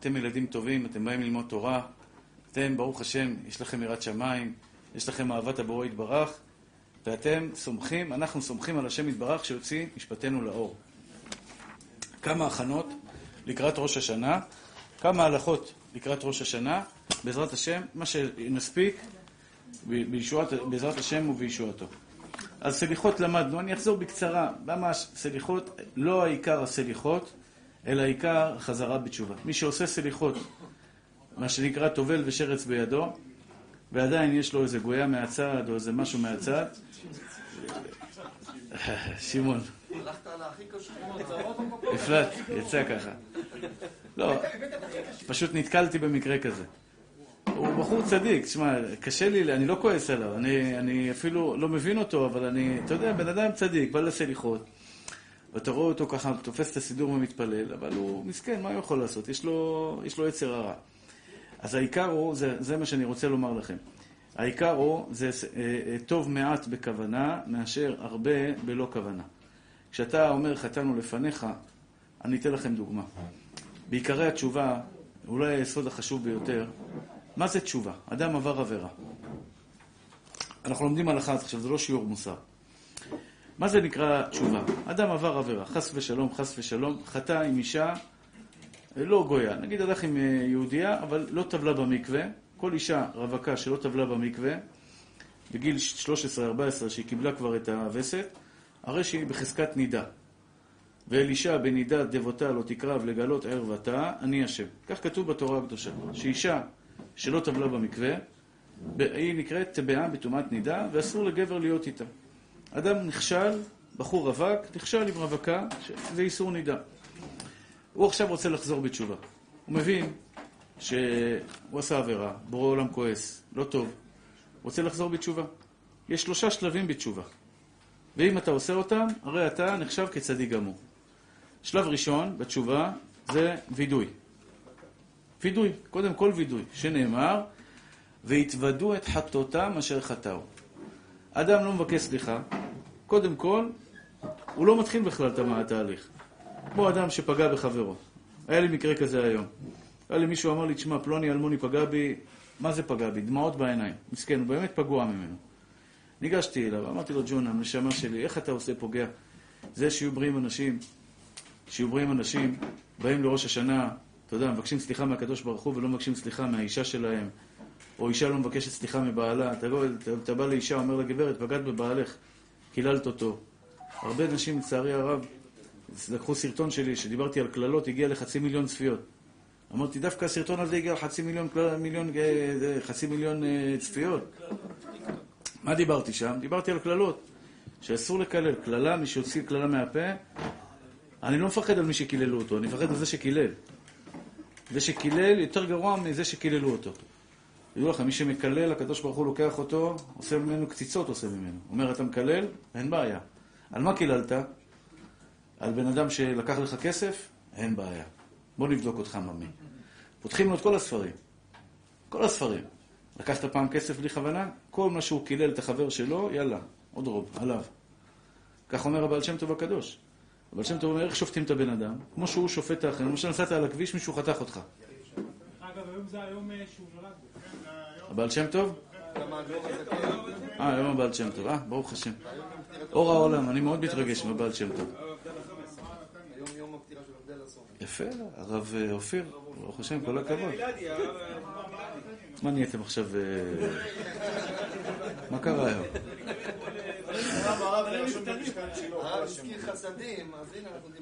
אתם ילדים טובים, אתם באים ללמוד תורה, אתם, ברוך השם, יש לכם יראת שמיים, יש לכם אהבת הבורא יתברך, ואתם סומכים, אנחנו סומכים על השם יתברך שיוציא משפטנו לאור. כמה הכנות לקראת ראש השנה, כמה הלכות לקראת ראש השנה, בעזרת השם, מה שנספיק, בישועת, בעזרת השם ובישועתו. אז סליחות למדנו, אני אחזור בקצרה, ממש, סליחות, לא העיקר הסליחות, אלא העיקר חזרה בתשובה. מי שעושה סליחות, מה שנקרא טובל ושרץ בידו, ועדיין יש לו איזה גויה מהצד או איזה משהו מהצד, שמעון. הלכת על הכי קשה. הפלט, יצא ככה. לא, פשוט נתקלתי במקרה כזה. הוא בחור צדיק, תשמע, קשה לי, אני לא כועס עליו, אני, אני אפילו לא מבין אותו, אבל אני, אתה יודע, בן אדם צדיק, בא לסליחות, ואתה רואה אותו ככה, תופס את הסידור ומתפלל, אבל הוא מסכן, מה הוא יכול לעשות? יש לו, יש לו יצר הרע. אז העיקר הוא, זה, זה מה שאני רוצה לומר לכם. העיקר הוא, זה אה, אה, טוב מעט בכוונה, מאשר הרבה בלא כוונה. כשאתה אומר חטאנו לפניך, אני אתן לכם דוגמה. בעיקרי התשובה, אולי היסוד החשוב ביותר, מה זה תשובה? אדם עבר עבירה. אנחנו לומדים הלכה עכשיו, זה לא שיעור מוסר. מה זה נקרא תשובה? אדם עבר עבירה, חס ושלום, חס ושלום, חטא עם אישה לא גויה. נגיד הלך עם אה, יהודייה, אבל לא טבלה במקווה. כל אישה רווקה שלא טבלה במקווה, בגיל 13-14 שהיא קיבלה כבר את הווסת, הרי שהיא בחזקת נידה. ואלישע בנידה דבותה לא תקרב לגלות ערוותה, אני השם. כך כתוב בתורה הקדושה. שאישה שלא טבלה במקווה, היא נקראת טבעה בטומאת נידה, ואסור לגבר להיות איתה. אדם נכשל, בחור רווק, נכשל עם רווקה, זה איסור נידה. הוא עכשיו רוצה לחזור בתשובה. הוא מבין שהוא עשה עבירה, בורא עולם כועס, לא טוב. רוצה לחזור בתשובה. יש שלושה שלבים בתשובה. ואם אתה עושה אותם, הרי אתה נחשב כצדיק גמור. שלב ראשון בתשובה זה וידוי. וידוי, קודם כל וידוי, שנאמר, והתוודו את חטאותם אשר חטאו. אדם לא מבקש סליחה, קודם כל, הוא לא מתחיל בכלל את התהליך. כמו אדם שפגע בחברו. היה לי מקרה כזה היום. היה לי מישהו אמר לי, תשמע, פלוני אלמוני פגע בי, מה זה פגע בי? דמעות בעיניים. מסכן, הוא באמת פגוע ממנו. ניגשתי אליו, אמרתי לו, ג'ון, הנשמה שלי, איך אתה עושה פוגע? זה שיהיו בריאים אנשים, שיהיו בריאים אנשים, באים לראש השנה, אתה יודע, מבקשים סליחה מהקדוש ברוך הוא ולא מבקשים סליחה מהאישה שלהם, או אישה לא מבקשת סליחה מבעלה. אתה, אתה, אתה בא לאישה, אומר לה, גברת, פגעת בבעלך, קיללת אותו. הרבה נשים, לצערי הרב, לקחו סרטון שלי, שדיברתי על קללות, הגיע לחצי מיליון צפיות. אמרתי, דווקא הסרטון הזה הגיע לחצי מיליון, מיליון, אה, חצי מיליון אה, צפיות. מה דיברתי שם? דיברתי על קללות, שאסור לקלל. קללה, מי שהוציא קללה מהפה, אני לא מפחד על מי שקיללו אותו, אני מפחד על זה שקילל. זה שקילל יותר גרוע מזה שקיללו אותו. תדעו לכם, מי שמקלל, הקדוש ברוך הוא לוקח אותו, עושה ממנו קציצות, עושה ממנו. אומר, אתה מקלל? אין בעיה. על מה קיללת? על בן אדם שלקח לך כסף? אין בעיה. בוא נבדוק אותך ממי. פותחים לו את כל הספרים. כל הספרים. לקחת פעם כסף בלי כוונה? כל מה שהוא קילל את החבר שלו, יאללה, עוד רוב, עליו. כך אומר הבעל שם טוב הקדוש. הבעל שם טוב אומר, איך שופטים את הבן אדם? כמו שהוא שופט את האחרים. למשל נסעת על הכביש, מישהו חתך אותך. אגב, היום זה היום אה, שהוא נולד הבעל שם טוב? אה, היום הבעל שם טוב. אה, ברוך השם. אור העולם, אני מאוד מתרגש מהבעל שם טוב. יפה, הרב אה, אופיר, ברוך השם, כל הכבוד. מה נהייתם עכשיו... אה, מה קרה היום?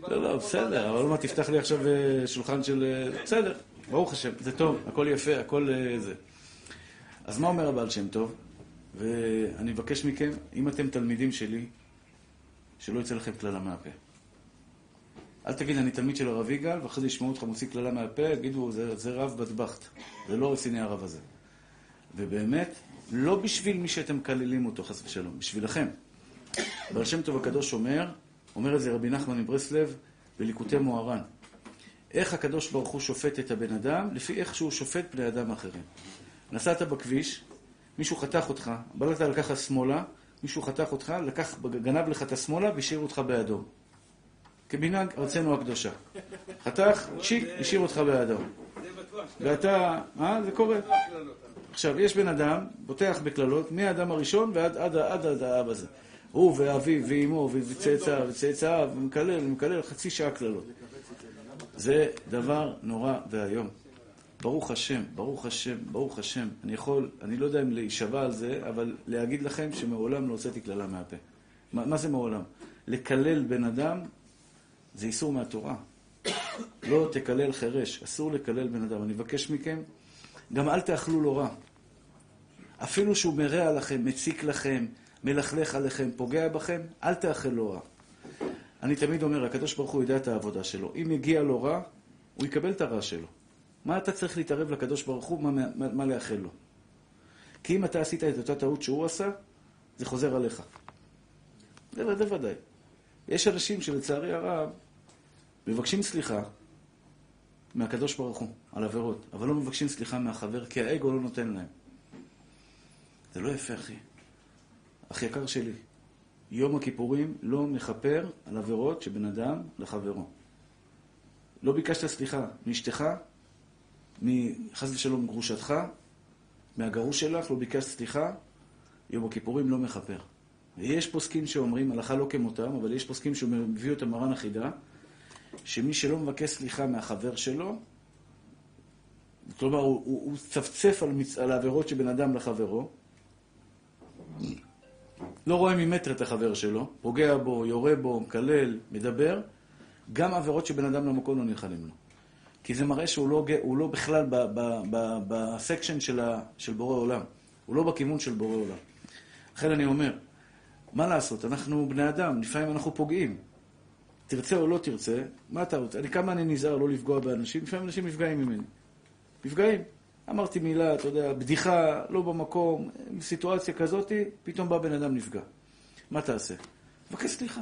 לא, לא, בסדר, אבל מה, תפתח לי עכשיו אה, שולחן של... בסדר, ברוך השם, זה טוב, הכל יפה, הכל זה. אז מה אומר הבעל שם טוב? ואני מבקש מכם, אם אתם תלמידים שלי, שלא יצא לכם קללה מהפה. אל תגיד, אני תלמיד של הרב יגאל, ואחרי זה ישמעו אותך מוציא קללה מהפה, יגידו, זה, זה רב בטבחט. זה לא רציני הרב הזה. ובאמת, לא בשביל מי שאתם מקללים אותו, חס ושלום, בשבילכם. בעל שם טוב הקדוש אומר, אומר את זה רבי נחמן מברסלב בליקוטי מוהר"ן. איך הקדוש ברוך הוא שופט את הבן אדם, לפי איך שהוא שופט בני אדם אחרים. נסעת בכביש, מישהו חתך אותך, בלטת לקחת שמאלה, מישהו חתך אותך, לקח, גנב לך את השמאלה והשאיר אותך באדום. כמנהג ארצנו הקדושה. חתך, צ'יק, השאיר אותך באדום. ואתה, אה, זה קורה. עכשיו, יש בן אדם, פותח בקללות, מהאדם הראשון ועד עד, עד, עד האב הזה. הוא ואביו ואימו וצאצאיו וצאצאיו, ומקלל, ומקלל חצי שעה קללות. זה דבר נורא ואיום. ברוך השם, ברוך השם, ברוך השם. אני יכול, אני לא יודע אם להישבע על זה, אבל להגיד לכם שמעולם לא הוצאתי קללה מהפה. מה, מה זה מעולם? לקלל בן אדם זה איסור מהתורה. לא תקלל חירש, אסור לקלל בן אדם. אני מבקש מכם, גם אל תאכלו לו רע. אפילו שהוא מרע לכם, מציק לכם, מלכלך עליכם, פוגע בכם, אל תאכל לו רע. אני תמיד אומר, הקדוש ברוך הוא יודע את העבודה שלו. אם מגיע לו רע, הוא יקבל את הרע שלו. מה אתה צריך להתערב לקדוש ברוך הוא, מה, מה, מה לאחל לו? כי אם אתה עשית את אותה טעות שהוא עשה, זה חוזר עליך. זה, זה ודאי. יש אנשים שלצערי הרב מבקשים סליחה מהקדוש ברוך הוא על עבירות, אבל לא מבקשים סליחה מהחבר, כי האגו לא נותן להם. זה לא יפה, אחי. אח יקר שלי, יום הכיפורים לא מכפר על עבירות שבין אדם לחברו. לא ביקשת סליחה מאשתך, חס ושלום גרושתך, מהגרוש שלך, לא ביקשת סליחה, יום הכיפורים לא מכפר. ויש פוסקים שאומרים, הלכה לא כמותם, אבל יש פוסקים שמביאו את המרן החידה, שמי שלא מבקש סליחה מהחבר שלו, כלומר, הוא, הוא, הוא צפצף על, מצ... על העבירות שבין אדם לחברו, לא רואה ממטר את החבר שלו, פוגע בו, יורה בו, מקלל, מדבר, גם עבירות שבין אדם למקום לא נלחלים לו. כי זה מראה שהוא לא, הוא לא בכלל בסקשן של, של בורא עולם. הוא לא בכיוון של בורא עולם. לכן אני אומר, מה לעשות? אנחנו בני אדם, לפעמים אנחנו פוגעים. תרצה או לא תרצה, מה אתה רוצה? אני, כמה אני נזהר לא לפגוע באנשים, לפעמים אנשים נפגעים ממני. נפגעים. אמרתי מילה, אתה יודע, בדיחה, לא במקום, סיטואציה כזאת, פתאום בא בן אדם נפגע. מה תעשה? תבקש סליחה.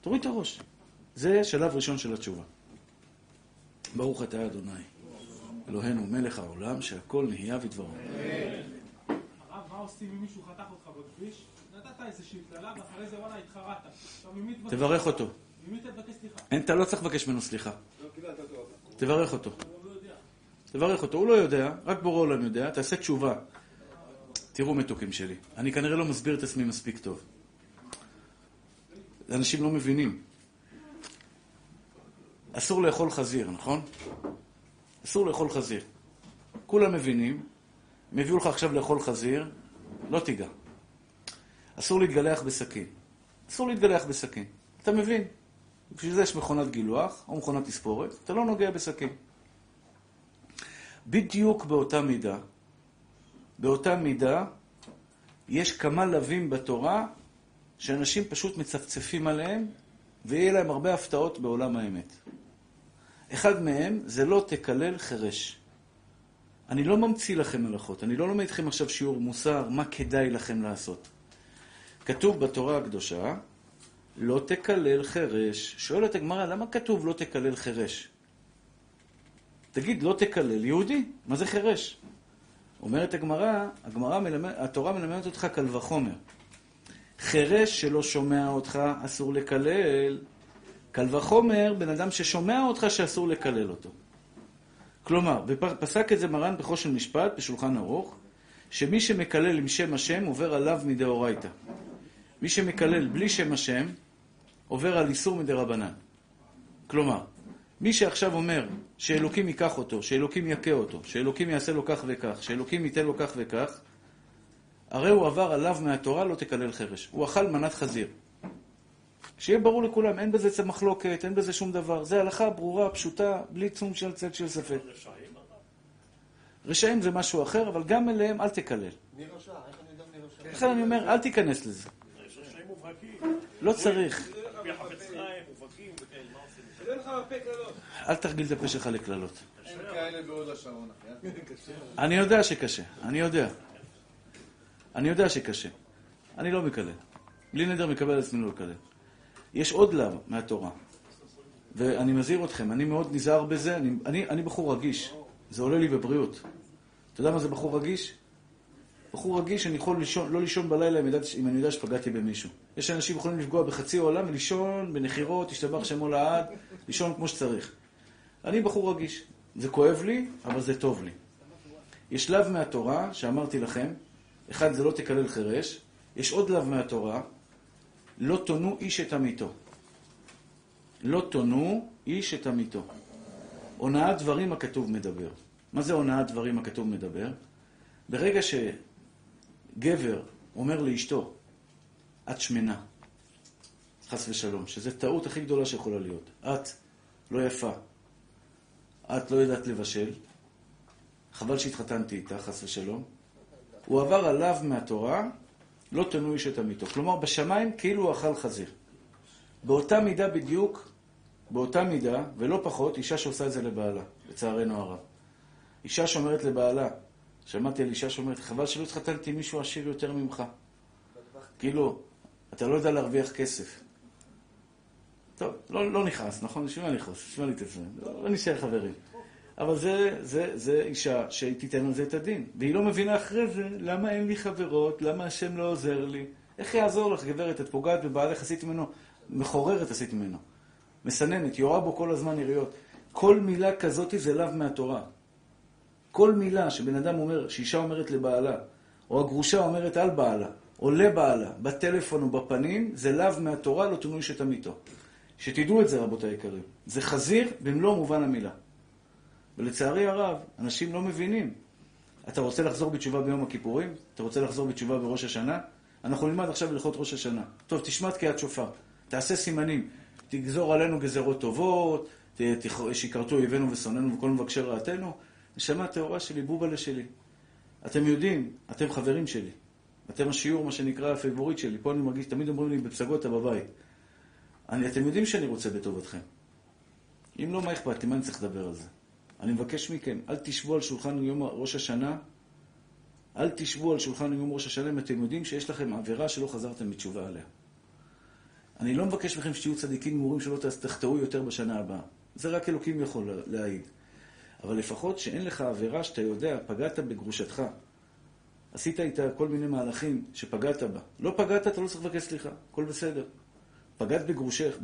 תוריד את הראש. זה שלב ראשון של התשובה. ברוך אתה אדוני, אלוהינו מלך העולם, שהכל נהיה ודברו. הרב, מה עושים אם מישהו חתך אותך בכביש? נתת איזושהי קללה, ואחרי זה וואלה התחרטת. תברך אותו. ממי תבקש סליחה? אתה לא צריך לבקש ממנו סליחה. תברך אותו. תברך אותו. הוא לא יודע, רק בורא עולם יודע, תעשה תשובה. תראו מתוקים שלי, אני כנראה לא מסביר את עצמי מספיק טוב. אנשים לא מבינים. אסור לאכול חזיר, נכון? אסור לאכול חזיר. כולם מבינים, הם הביאו לך עכשיו לאכול חזיר, לא תיגע. אסור להתגלח בסכין. אסור להתגלח בסכין. אתה מבין? בשביל זה יש מכונת גילוח, או מכונת תספורת, אתה לא נוגע בסכין. בדיוק באותה מידה, באותה מידה, יש כמה לווים בתורה שאנשים פשוט מצפצפים עליהם, ויהיה להם הרבה הפתעות בעולם האמת. אחד מהם זה לא תקלל חירש. אני לא ממציא לכם הלכות, אני לא לומד איתכם עכשיו שיעור מוסר, מה כדאי לכם לעשות. כתוב בתורה הקדושה, לא תקלל חירש. שואלת הגמרא, למה כתוב לא תקלל חירש? תגיד, לא תקלל יהודי, מה זה חירש? אומרת הגמרא, הגמרא מלמד, התורה מלמדת אותך קל וחומר. חירש שלא שומע אותך, אסור לקלל. קל וחומר, בן אדם ששומע אותך, שאסור לקלל אותו. כלומר, פסק את זה מרן בחושן משפט, בשולחן ערוך, שמי שמקלל עם שם השם עובר עליו מדאורייתא. מי שמקלל בלי שם השם, עובר על איסור מדי רבנן. כלומר, מי שעכשיו אומר שאלוקים ייקח אותו, שאלוקים יכה אותו, שאלוקים יעשה לו כך וכך, שאלוקים ייתן לו כך וכך, הרי הוא עבר עליו מהתורה לא תקלל חרש. הוא אכל מנת חזיר. שיהיה ברור לכולם, אין בזה מחלוקת, אין בזה שום דבר. זה הלכה ברורה, פשוטה, בלי צום של צד של ספק. רשעים זה משהו אחר, אבל גם אליהם אל תקלל. מי רשע? איך אני יודע מי רשע? לכן אני אומר, אל תיכנס לזה. לא צריך. אל תרגיל את הפה שלך לקללות. אין כאלה בהוד השרון, אחי. אני יודע שקשה, אני יודע. אני יודע שקשה. אני לא מקלל. בלי נדר מקבל על עצמי לא לקלל. יש עוד לאו מהתורה. ואני מזהיר אתכם, אני מאוד נזהר בזה, אני, אני, אני בחור רגיש. זה עולה לי בבריאות. אתה יודע מה זה בחור רגיש? בחור רגיש, אני יכול לישון, לא לישון בלילה אם, ידעת, אם אני יודע שפגעתי במישהו. יש אנשים שיכולים לפגוע בחצי העולם ולישון בנחירות, תשתבח שמו לעד, לישון כמו שצריך. אני בחור רגיש. זה כואב לי, אבל זה טוב לי. יש לאו מהתורה, שאמרתי לכם, אחד זה לא תקלל חירש, יש עוד לאו מהתורה, לא תונו איש את עמיתו. לא תונו איש את עמיתו. הונאת דברים הכתוב מדבר. מה זה הונאת דברים הכתוב מדבר? ברגע שגבר אומר לאשתו, את שמנה, חס ושלום, שזו טעות הכי גדולה שיכולה להיות. את לא יפה, את לא יודעת לבשל, חבל שהתחתנתי איתה, חס ושלום. הוא עבר עליו מהתורה, לא תנו איש את עמיתו. כלומר, בשמיים כאילו הוא אכל חזיר. באותה מידה בדיוק, באותה מידה, ולא פחות, אישה שעושה את זה לבעלה, לצערנו הרב. אישה שאומרת לבעלה, שמעתי על אישה שאומרת, חבל שלא התחתנתי עם מישהו עשיר יותר ממך. כאילו, אתה לא יודע להרוויח כסף. טוב, לא, לא נכנס, נכון? בשביל מה נכנס? בשביל מה להתעצבן? לא, לא נשאר חברים. אבל זה, זה, זה אישה שתיתן על זה את הדין. והיא לא מבינה אחרי זה למה אין לי חברות, למה השם לא עוזר לי. איך יעזור לך, גברת? את פוגעת בבעלך, עשית ממנו, מחוררת עשית ממנו. מסננת, יורה בו כל הזמן יריות. כל מילה כזאת זה לאו מהתורה. כל מילה שבן אדם אומר, שאישה אומרת לבעלה, או הגרושה אומרת על בעלה, או לבעלה, בטלפון או בפנים, זה לאו מהתורה, לא את עמיתו. שתדעו את זה, רבותי היקרים. זה חזיר במלוא מובן המילה. ולצערי הרב, אנשים לא מבינים. אתה רוצה לחזור בתשובה ביום הכיפורים? אתה רוצה לחזור בתשובה בראש השנה? אנחנו נלמד עכשיו הלכות ראש השנה. טוב, תשמע תקיעת שופר. תעשה סימנים. תגזור עלינו גזרות טובות, שיכרתו אויבינו ושונאינו וכל מבקשי רעתנו. נשמה טהורה שלי, בובלה שלי. אתם יודעים, אתם חברים שלי. אתם השיעור, מה שנקרא, ה favorite שלי. פה אני מרגיש, תמיד אומרים לי בפסגות בבית. אני, אתם יודעים שאני רוצה בטובתכם. אם לא, מה אכפת לי? מה אני צריך לדבר על זה? אני מבקש מכם, אל תשבו על שולחן יום ראש השנה, אל תשבו על שולחן יום ראש השנה אם אתם יודעים שיש לכם עבירה שלא חזרתם בתשובה עליה. אני לא מבקש מכם שתהיו צדיקים גמורים שלא תחטאו יותר בשנה הבאה. זה רק אלוקים יכול להעיד. אבל לפחות שאין לך עבירה שאתה יודע, פגעת בגרושתך. עשית איתה כל מיני מהלכים שפגעת בה. לא פגעת, אתה לא צריך לבקש סליחה, הכל בסדר. פגעת בגרושך,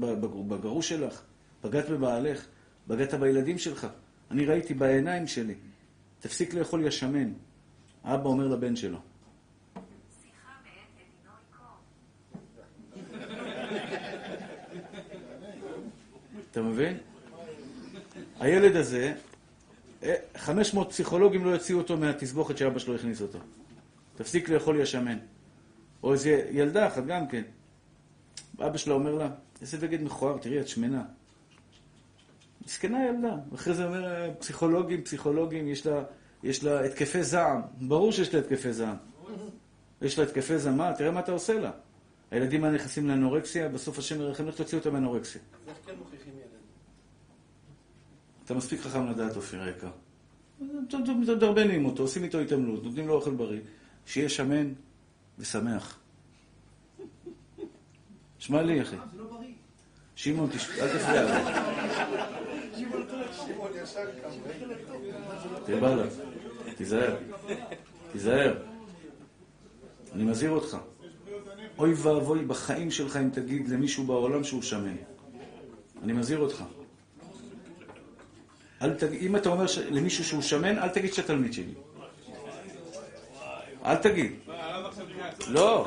בגרוש שלך, פגעת בבעלך, פגעת בילדים שלך. אני ראיתי בעיניים שלי, תפסיק לאכול ישמן. אבא אומר לבן שלו. אתה מבין? הילד הזה, 500 אה, פסיכולוגים לא יוציאו אותו מהתסבוכת שאבא שלו הכניס אותו. תפסיק לאכול ישמן. או איזה ילדה אחת גם כן. אבא שלה אומר לה, איזה בגד מכוער, תראי, את שמנה. מסכנה ילדה. ואחרי זה אומר, פסיכולוגים, פסיכולוגים, יש לה, יש לה התקפי זעם. ברור שיש לה התקפי זעם. יש לה התקפי זעם, מה? תראה מה אתה עושה לה. הילדים האלה נכנסים לאנורקסיה, בסוף השם ירחם, לך תוציא אותם מאנורקסיה. כן? אתה מספיק חכם לדעת, אופיר היקר. מדרבנים אותו, עושים איתו התעמלות, נותנים לו אוכל בריא, שיהיה שמן ושמח. שמע לי, אחי. שמעון, אל תפריע לי. תראה לה, תיזהר, תיזהר. אני מזהיר אותך. אוי ואבוי בחיים שלך אם תגיד למישהו בעולם שהוא שמן. אני מזהיר אותך. אם אתה אומר למישהו שהוא שמן, אל תגיד שאתה תלמיד שלי. אל תגיד. לא.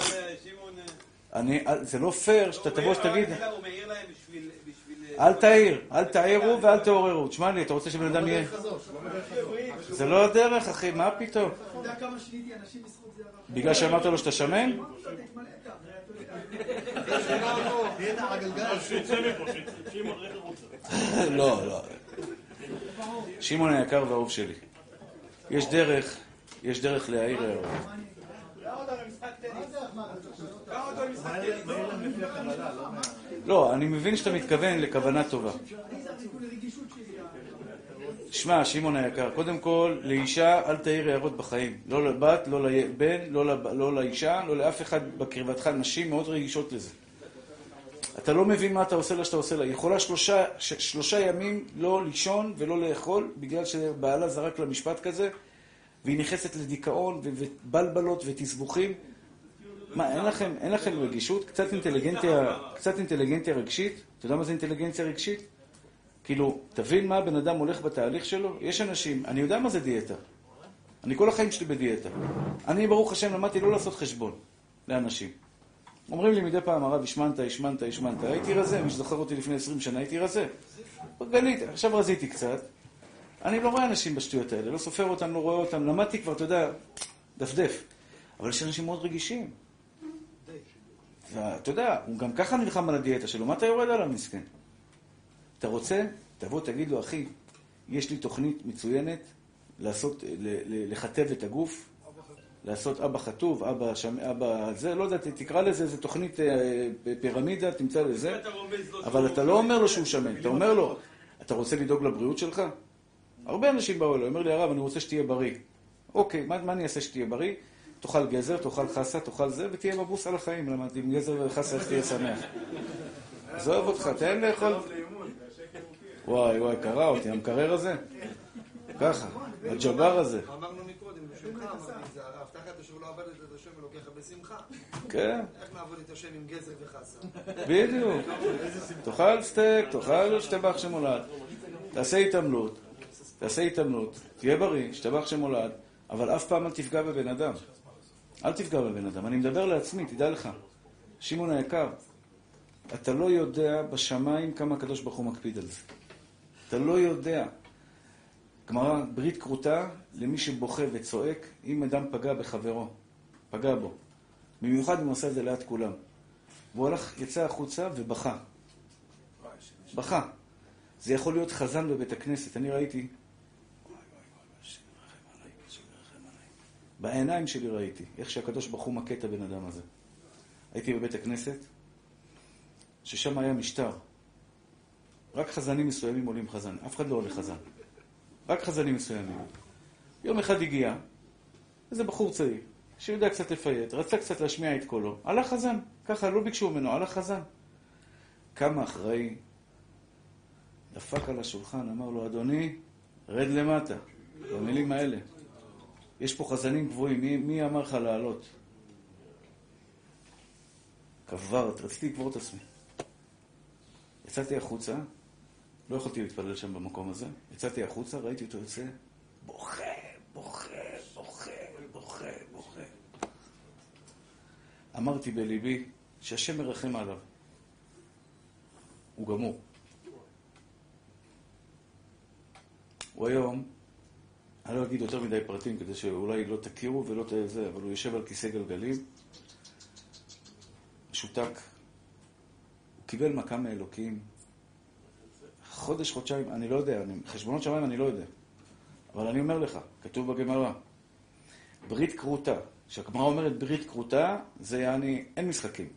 זה לא פייר שאתה תבוא ושתגיד... אל תעיר, אל תעירו ואל תעוררו. תשמע לי, אתה רוצה שבן אדם יהיה... זה לא הדרך, אחי, מה פתאום? בגלל שאמרת לו שאתה שמן? לא, לא. שמעון היקר והאהוב שלי. יש דרך, יש דרך להעיר הערות. לא, אני מבין שאתה מתכוון לכוונה טובה. שמע, שמעון היקר, קודם כל, לאישה אל תעיר הערות בחיים. לא לבת, לא לבן, לא, לא לאישה, לא לאף אחד בקרבתך. נשים מאוד רגישות לזה. אתה לא מבין מה אתה עושה לה שאתה עושה לה. היא יכולה שלושה, שלושה ימים לא לישון ולא לאכול, בגלל שבעלה זרק לה משפט כזה, והיא נכנסת לדיכאון ובלבלות ותסבוכים. מה, אין לכם, אין לכם רגישות? קצת אינטליגנציה, קצת אינטליגנציה רגשית? אתה יודע מה זה אינטליגנציה רגשית? כאילו, תבין מה הבן אדם הולך בתהליך שלו. יש אנשים, אני יודע מה זה דיאטה. אני כל החיים שלי בדיאטה. אני, ברוך השם, למדתי לא לעשות חשבון לאנשים. אומרים לי מדי פעם, הרב, השמנת, השמנת, השמנת. הייתי רזה, מי שזוכר אותי לפני 20 שנה, הייתי רזה. גלית, עכשיו רזיתי קצת. אני לא רואה אנשים בשטויות האלה, לא סופר אותם, לא רואה אותם. למדתי כבר, אתה יודע, דפדף. אבל יש אנשים מאוד רגישים. אתה יודע, הוא גם ככה נלחם על הדיאטה שלו, מה אתה יורד עליו, מסכן? אתה רוצה? תבוא, תגיד לו, אחי, יש לי תוכנית מצוינת לעשות, לכתב את הגוף, לעשות אבא חטוב, אבא שם, אבא זה, לא יודע, תקרא לזה, איזה תוכנית אה, פירמידה, תמצא לזה. אבל אתה לא אומר לו שהוא שמן, אתה אומר לו, אתה רוצה לדאוג לבריאות שלך? הרבה אנשים באו אליי, אומר לי, הרב, אני רוצה שתהיה בריא. אוקיי, מה, מה אני אעשה שתהיה בריא? תאכל גזר, תאכל חסה, תאכל זה, ותהיה מבוס על החיים. למה עם גזר וחסה איך תהיה שמח? עזוב אותך, תן לאכול. וואי, וואי, קרא אותי, המקרר הזה? ככה, הג'בר הזה. אמרנו מקודם, בשמחה אמרתי, זה הרב, תחת אשר לא עבדת את השם אלוקיך בשמחה. כן. איך נעבוד את השם עם גזר וחסה? בדיוק. תאכל סטייק, תאכל שטבח שמולד. תעשה התעמלות, תעשה התעמלות, תהיה בריא, שטבח שמולד, אבל אף פעם אל תפגע בבן אדם. אל תפגע בבן אדם. אני מדבר לעצמי, תדע לך. שמעון היקר, אתה לא יודע בשמיים כמה הקדוש ברוך הוא מקפיד על זה. אתה לא יודע. גמרא, ברית כרותה למי שבוכה וצועק אם אדם פגע בחברו, פגע בו. במיוחד אם הוא עושה את זה ליד כולם. והוא הלך, יצא החוצה ובכה. בכה. זה יכול להיות חזן בבית הכנסת. אני ראיתי, בעיניים שלי ראיתי איך שהקדוש ברוך הוא מכה את הבן אדם הזה. הייתי בבית הכנסת, ששם היה משטר. רק חזנים מסוימים עולים חזן, אף אחד לא עולה חזן. רק חזנים מסוימים. יום אחד הגיע איזה בחור צעיר, שיודע קצת לפייט, רצה קצת להשמיע את קולו, עלה חזן, ככה, לא ביקשו ממנו, עלה חזן. כמה אחראי, דפק על השולחן, אמר לו, אדוני, רד למטה, במילים האלה. יש פה חזנים גבוהים, מי, מי אמר לך לעלות? קברת, רציתי לקבור את עצמי. יצאתי החוצה, לא יכולתי להתפלל שם במקום הזה, יצאתי החוצה, ראיתי אותו יוצא, בוכה, בוכה, בוכה, בוכה, בוכה. אמרתי בליבי שהשם מרחם עליו. הוא גמור. הוא היום אני לא אגיד יותר מדי פרטים כדי שאולי לא תכירו ולא. זה, אבל הוא יושב על כיסא גלגלים, משותק, הוא קיבל מכה מאלוקים, חודש, חודשיים, אני לא יודע, אני, חשבונות שמיים אני לא יודע, אבל אני אומר לך, כתוב בגמרא, ברית כרותה, כשהגמרא אומרת ברית כרותה, זה יעני, אין משחקים.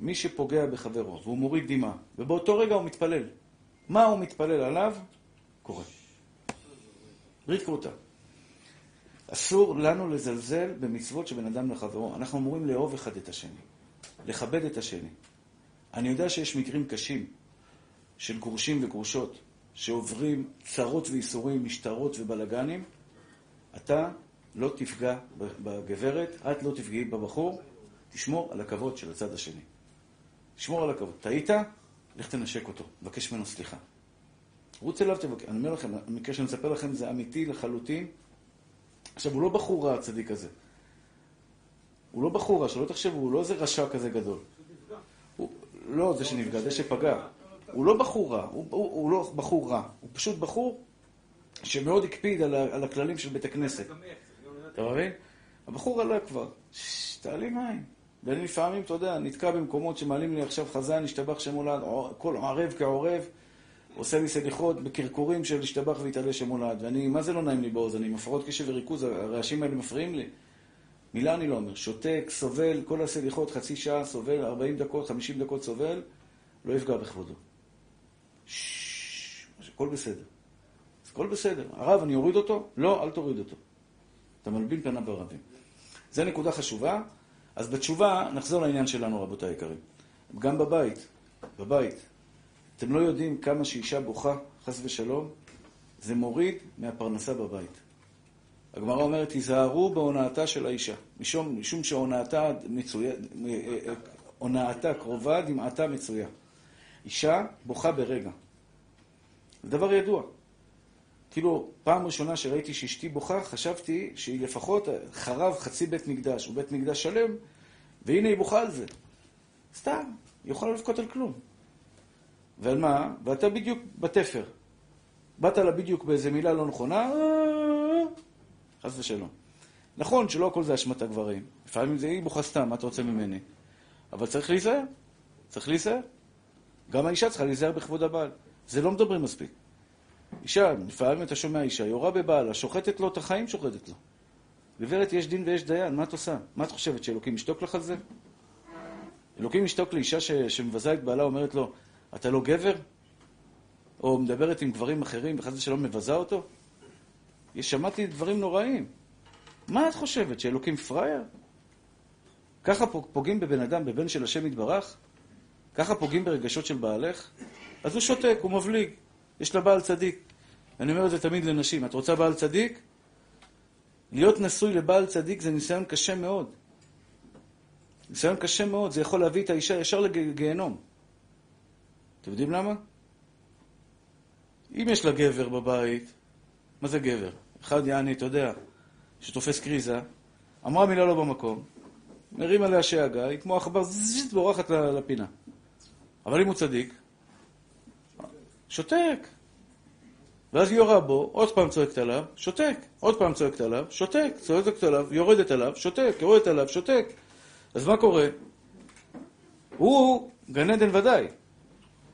מי שפוגע בחברו והוא מוריד דמעה, ובאותו רגע הוא מתפלל, מה הוא מתפלל עליו, קורה. ברית כרותה. אסור לנו לזלזל במצוות שבין אדם לחברו. אנחנו אמורים לאהוב אחד את השני, לכבד את השני. אני יודע שיש מקרים קשים של גרושים וגרושות שעוברים צרות וייסורים, משטרות ובלגנים. אתה לא תפגע בגברת, את לא תפגעי בבחור, תשמור על הכבוד של הצד השני. תשמור על הכבוד. טעית? לך תנשק אותו, מבקש ממנו סליחה. רוץ אליו, תבקר. אני אומר לכם, המקרה שאני מספר לכם זה אמיתי לחלוטין. עכשיו, הוא לא בחור רע, הצדיק הזה. הוא לא בחור רע, שלא תחשבו, הוא לא איזה רשע כזה גדול. הוא, לא זה שנפגע, זה שפגע. הוא לא בחור רע, הוא, לא בחור רע. הוא פשוט בחור שמאוד הקפיד על, הכללים של בית הכנסת. אתה מבין? הבחור עלה כבר. תעלי מים. ואני לפעמים, אתה יודע, נתקע במקומות שמעלים לי עכשיו חזן, השתבח שם הולד, כל ערב כעורב. עושה לי סליחות בקרקורים של השתבח והתעלה שמולד, ואני, מה זה לא נעים לי באוזן? עם הפרעות קשב וריכוז, הרעשים האלה מפריעים לי. מילה אני לא אומר, שותק, סובל, כל הסליחות, חצי שעה סובל, 40 דקות, 50 דקות סובל, לא יפגע בכבודו. ששש, הכל בסדר. אז הכל בסדר. הרב, אני אוריד אותו? לא, אל תוריד אותו. אתה מלבין פניו ברבים. זו נקודה חשובה. אז בתשובה, נחזור לעניין שלנו, רבותיי היקרים. גם בבית, בבית, אתם לא יודעים כמה שאישה בוכה, חס ושלום, זה מוריד מהפרנסה בבית. הגמרא אומרת, היזהרו בהונאתה של האישה, משום, משום שהונאתה מצויה, הונאתה קרובה, דמעתה מצויה. אישה בוכה ברגע. זה דבר ידוע. כאילו, פעם ראשונה שראיתי שאשתי בוכה, חשבתי שהיא לפחות חרב חצי בית מקדש, הוא בית מקדש שלם, והנה היא בוכה על זה. סתם, היא יכולה לבכות על כלום. ועל מה? ואתה בדיוק בתפר. באת לה בדיוק באיזה מילה לא נכונה, חס ושלום. נכון שלא הכל זה אשמת הגברים. לפעמים זה היא סתם, מה אתה רוצה ממני? אבל צריך להיזהר. צריך להיזהר. גם האישה צריכה להיזהר בכבוד הבעל. זה לא מדברים מספיק. אישה, לפעמים אתה שומע אישה, יורה בבעלה, שוחטת לו את החיים, שוחטת לו. גברת, יש דין ויש דיין, מה את עושה? מה את חושבת, שאלוקים ישתוק לך על זה? אלוקים ישתוק לאישה ש... שמבזה את בעלה, אומרת לו, אתה לא גבר? או מדברת עם גברים אחרים, וחס ושלום מבזה אותו? שמעתי דברים נוראים. מה את חושבת, שאלוקים פראייר? ככה פוגעים בבן אדם, בבן של השם יתברך? ככה פוגעים ברגשות של בעלך? אז הוא שותק, הוא מבליג. יש לה בעל צדיק. אני אומר את זה תמיד לנשים. את רוצה בעל צדיק? להיות נשוי לבעל צדיק זה ניסיון קשה מאוד. ניסיון קשה מאוד, זה יכול להביא את האישה ישר לגיהנום. אתם יודעים למה? אם יש לה גבר בבית, מה זה גבר? אחד יעני, אתה יודע, שתופס קריזה, אמרה מילה לא במקום, מרים עליה שאגה, היא כמו עכבר זזז בורחת לפינה. אבל אם הוא צדיק, שותק. ואז יורה בו, עוד פעם צועקת עליו, שותק. עוד פעם צועקת עליו, שותק. צועקת עליו, יורדת עליו, שותק. יורדת עליו, שותק. אז מה קורה? הוא גן עדן ודאי,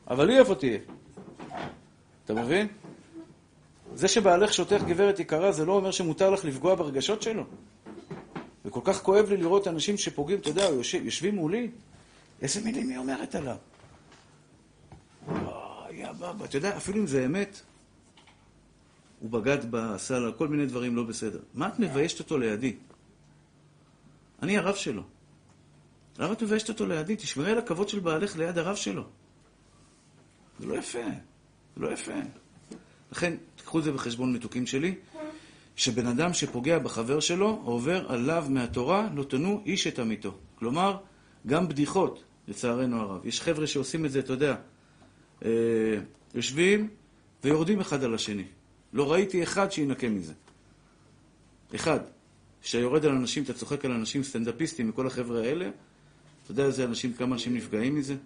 אבל היא איפה תהיה? אתה מבין? זה שבעלך שותק גברת יקרה, זה לא אומר שמותר לך לפגוע ברגשות שלו. וכל כך כואב לי לראות אנשים שפוגעים, אתה יודע, יושב, יושבים מולי, איזה מילים היא אומרת עליו. יא בבא, אתה יודע, אפילו אם זה אמת, הוא בגד לה כל מיני דברים לא בסדר. מה את מביישת אותו לידי? אני הרב שלו. למה את מביישת אותו לידי? תשמרי על הכבוד של בעלך ליד הרב שלו. זה לא יפה. זה לא יפה. לכן, תקחו את זה בחשבון מתוקים שלי, שבן אדם שפוגע בחבר שלו, עובר עליו מהתורה, לא תנו איש את עמיתו. כלומר, גם בדיחות, לצערנו הרב. יש חבר'ה שעושים את זה, אתה יודע, אה, יושבים ויורדים אחד על השני. לא ראיתי אחד שינקה מזה. אחד. כשאתה יורד על אנשים, אתה צוחק על אנשים סטנדאפיסטים וכל החבר'ה האלה, אתה יודע איזה אנשים, כמה אנשים נפגעים מזה?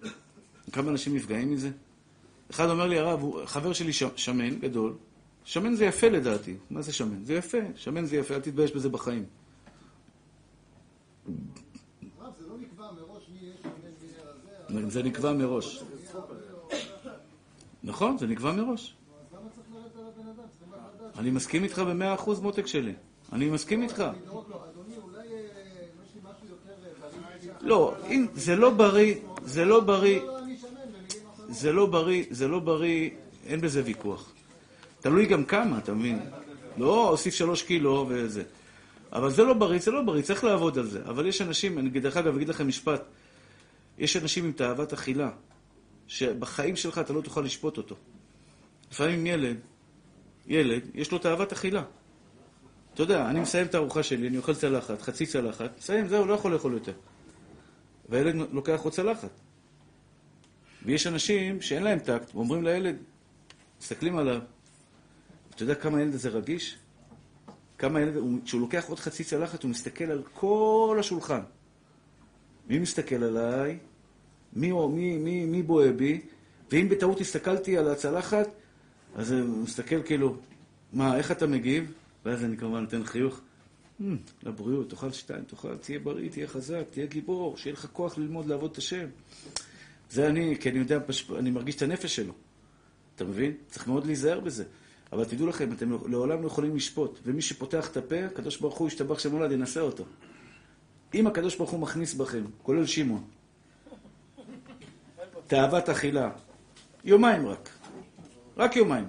כמה אנשים נפגעים מזה? אחד אומר לי, הרב, חבר שלי שמן, גדול. שמן זה יפה לדעתי. מה זה שמן? זה יפה. שמן זה יפה, אל תתבייש בזה בחיים. זה נקבע מראש. נכון, זה נקבע מראש. אני מסכים איתך במאה אחוז, מותק שלי. אני מסכים איתך. לא, אם זה לא בריא, זה לא בריא, זה לא בריא, זה לא בריא, אין בזה ויכוח. תלוי גם כמה, אתה מבין? לא אוסיף שלוש קילו וזה. אבל זה לא בריא, זה לא בריא, צריך לעבוד על זה. אבל יש אנשים, אני דרך אגב אגיד לכם משפט, יש אנשים עם תאוות אכילה, שבחיים שלך אתה לא תוכל לשפוט אותו. לפעמים ילד, ילד, יש לו תאוות אכילה. אתה יודע, אני מסיים את הארוחה שלי, אני אוכל צלחת, חצי צלחת, מסיים, זהו, לא יכול לאכול יותר. והילד לוקח עוד צלחת. ויש אנשים שאין להם טקט, ואומרים לילד, מסתכלים עליו, אתה יודע כמה הילד הזה רגיש? כמה הילד, כשהוא לוקח עוד חצי צלחת, הוא מסתכל על כל השולחן. מי מסתכל עליי? מי, מי, מי, מי בוהה בי? ואם בטעות הסתכלתי על הצלחת, אז הוא מסתכל כאילו, מה, איך אתה מגיב? ואז אני כמובן נותן חיוך. Hmm, לבריאות, תאכל שתיים, תאכל, תהיה בריא, תהיה חזק, תהיה גיבור, שיהיה לך כוח ללמוד לעבוד את השם. זה אני, כי אני יודע, אני מרגיש את הנפש שלו. אתה מבין? צריך מאוד להיזהר בזה. אבל תדעו לכם, אתם לעולם לא יכולים לשפוט. ומי שפותח את הפה, הקדוש ברוך הוא ישתבח שמולד, ינסה אותו. אם הקדוש ברוך הוא מכניס בכם, כולל שמעון, תאוות אכילה, יומיים רק, רק יומיים.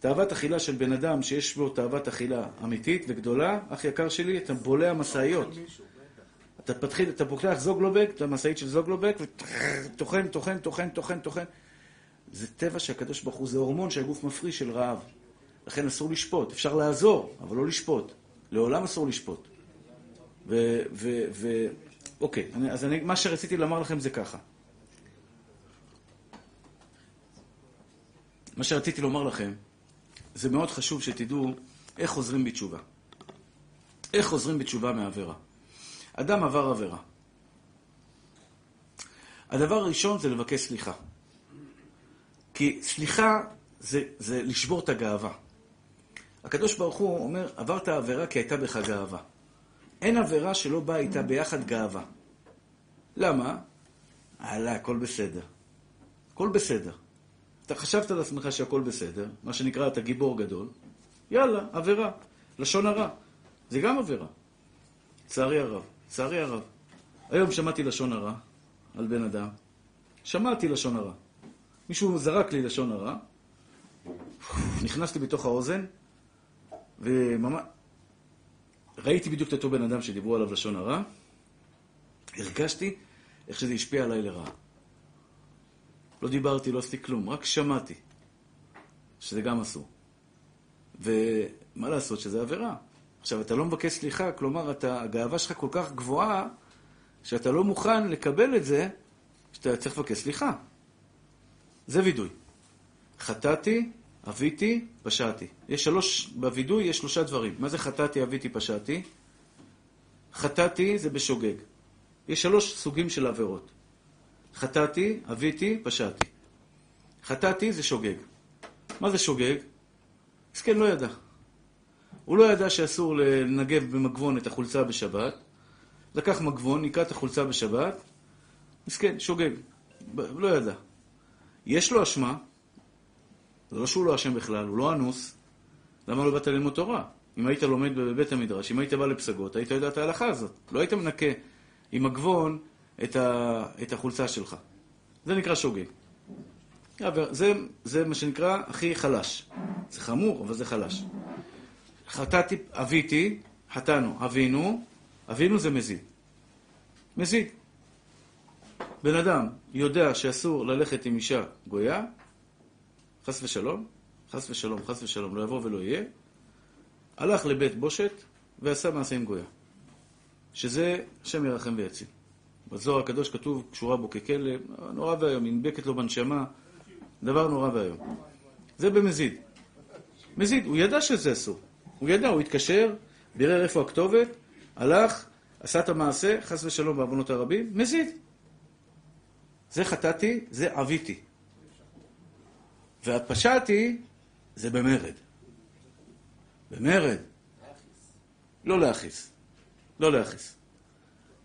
תאוות אכילה של בן אדם שיש בו תאוות אכילה אמיתית וגדולה, אח יקר שלי, אתה בולע משאיות. אתה, פתחיל, אתה פותח זוגלובק, את המשאית של זוגלובק, וטוחן, טוחן, טוחן, טוחן, טוחן. זה טבע שהקדוש ברוך הוא, זה הורמון שהגוף מפריש של רעב. לכן אסור לשפוט. אפשר לעזור, אבל לא לשפוט. לעולם אסור לשפוט. ו... ו, ו אוקיי, אני, אז אני, מה שרציתי לומר לכם זה ככה. מה שרציתי לומר לכם, זה מאוד חשוב שתדעו איך חוזרים בתשובה. איך חוזרים בתשובה מעבירה. אדם עבר עבירה. הדבר הראשון זה לבקש סליחה. כי סליחה זה, זה לשבור את הגאווה. הקדוש ברוך הוא אומר, עברת עבירה כי הייתה בך גאווה. אין עבירה שלא באה איתה ביחד גאווה. למה? הלאה, הכל בסדר. הכל בסדר. אתה חשבת על עצמך שהכל בסדר, מה שנקרא, אתה גיבור גדול, יאללה, עבירה. לשון הרע. זה גם עבירה. לצערי הרב. לצערי הרב. היום שמעתי לשון הרע על בן אדם. שמעתי לשון הרע. מישהו זרק לי לשון הרע, נכנסתי בתוך האוזן, וממש... ראיתי בדיוק את אותו בן אדם שדיברו עליו לשון הרע, הרגשתי איך שזה השפיע עליי לרעה. לא דיברתי, לא עשיתי כלום, רק שמעתי שזה גם אסור. ומה לעשות שזה עבירה. עכשיו, אתה לא מבקש סליחה, כלומר, אתה, הגאווה שלך כל כך גבוהה, שאתה לא מוכן לקבל את זה, שאתה צריך לבקש סליחה. זה וידוי. חטאתי, אביתי, פשעתי. יש שלוש, בווידוי יש שלושה דברים. מה זה חטאתי, אביתי, פשעתי? חטאתי זה בשוגג. יש שלוש סוגים של עבירות. חטאתי, אביתי, פשעתי. חטאתי זה שוגג. מה זה שוגג? מסכן לא ידע. הוא לא ידע שאסור לנגב במגבון את החולצה בשבת. לקח מגבון, ניקה את החולצה בשבת. מסכן, שוגג. לא ידע. יש לו אשמה, זה לא שהוא לא אשם בכלל, הוא לא אנוס. למה לא באת ללמוד תורה? אם היית לומד בבית המדרש, אם היית בא לפסגות, היית יודע את ההלכה הזאת. לא היית מנקה עם מגבון את, ה, את החולצה שלך. זה נקרא שוגג. זה, זה מה שנקרא הכי חלש. זה חמור, אבל זה חלש. חטאתי, אביתי, חטאנו, אבינו, אבינו זה מזיד. מזיד. בן אדם יודע שאסור ללכת עם אישה גויה, חס ושלום, חס ושלום, חס ושלום, לא יבוא ולא יהיה, הלך לבית בושת ועשה מעשה עם גויה. שזה השם ירחם ויציל. בזוהר הקדוש כתוב, קשורה בו ככלב, נורא ואיום, נדבקת לו בנשמה, דבר נורא ואיום. זה במזיד. מזיד, הוא ידע שזה אסור. הוא ידע, הוא התקשר, בירר איפה הכתובת, הלך, עשה את המעשה, חס ושלום בעוונות הרבים, מזיד. זה חטאתי, זה עוויתי. והפשעתי, זה במרד. במרד. לא להכעיס. לא להכעיס.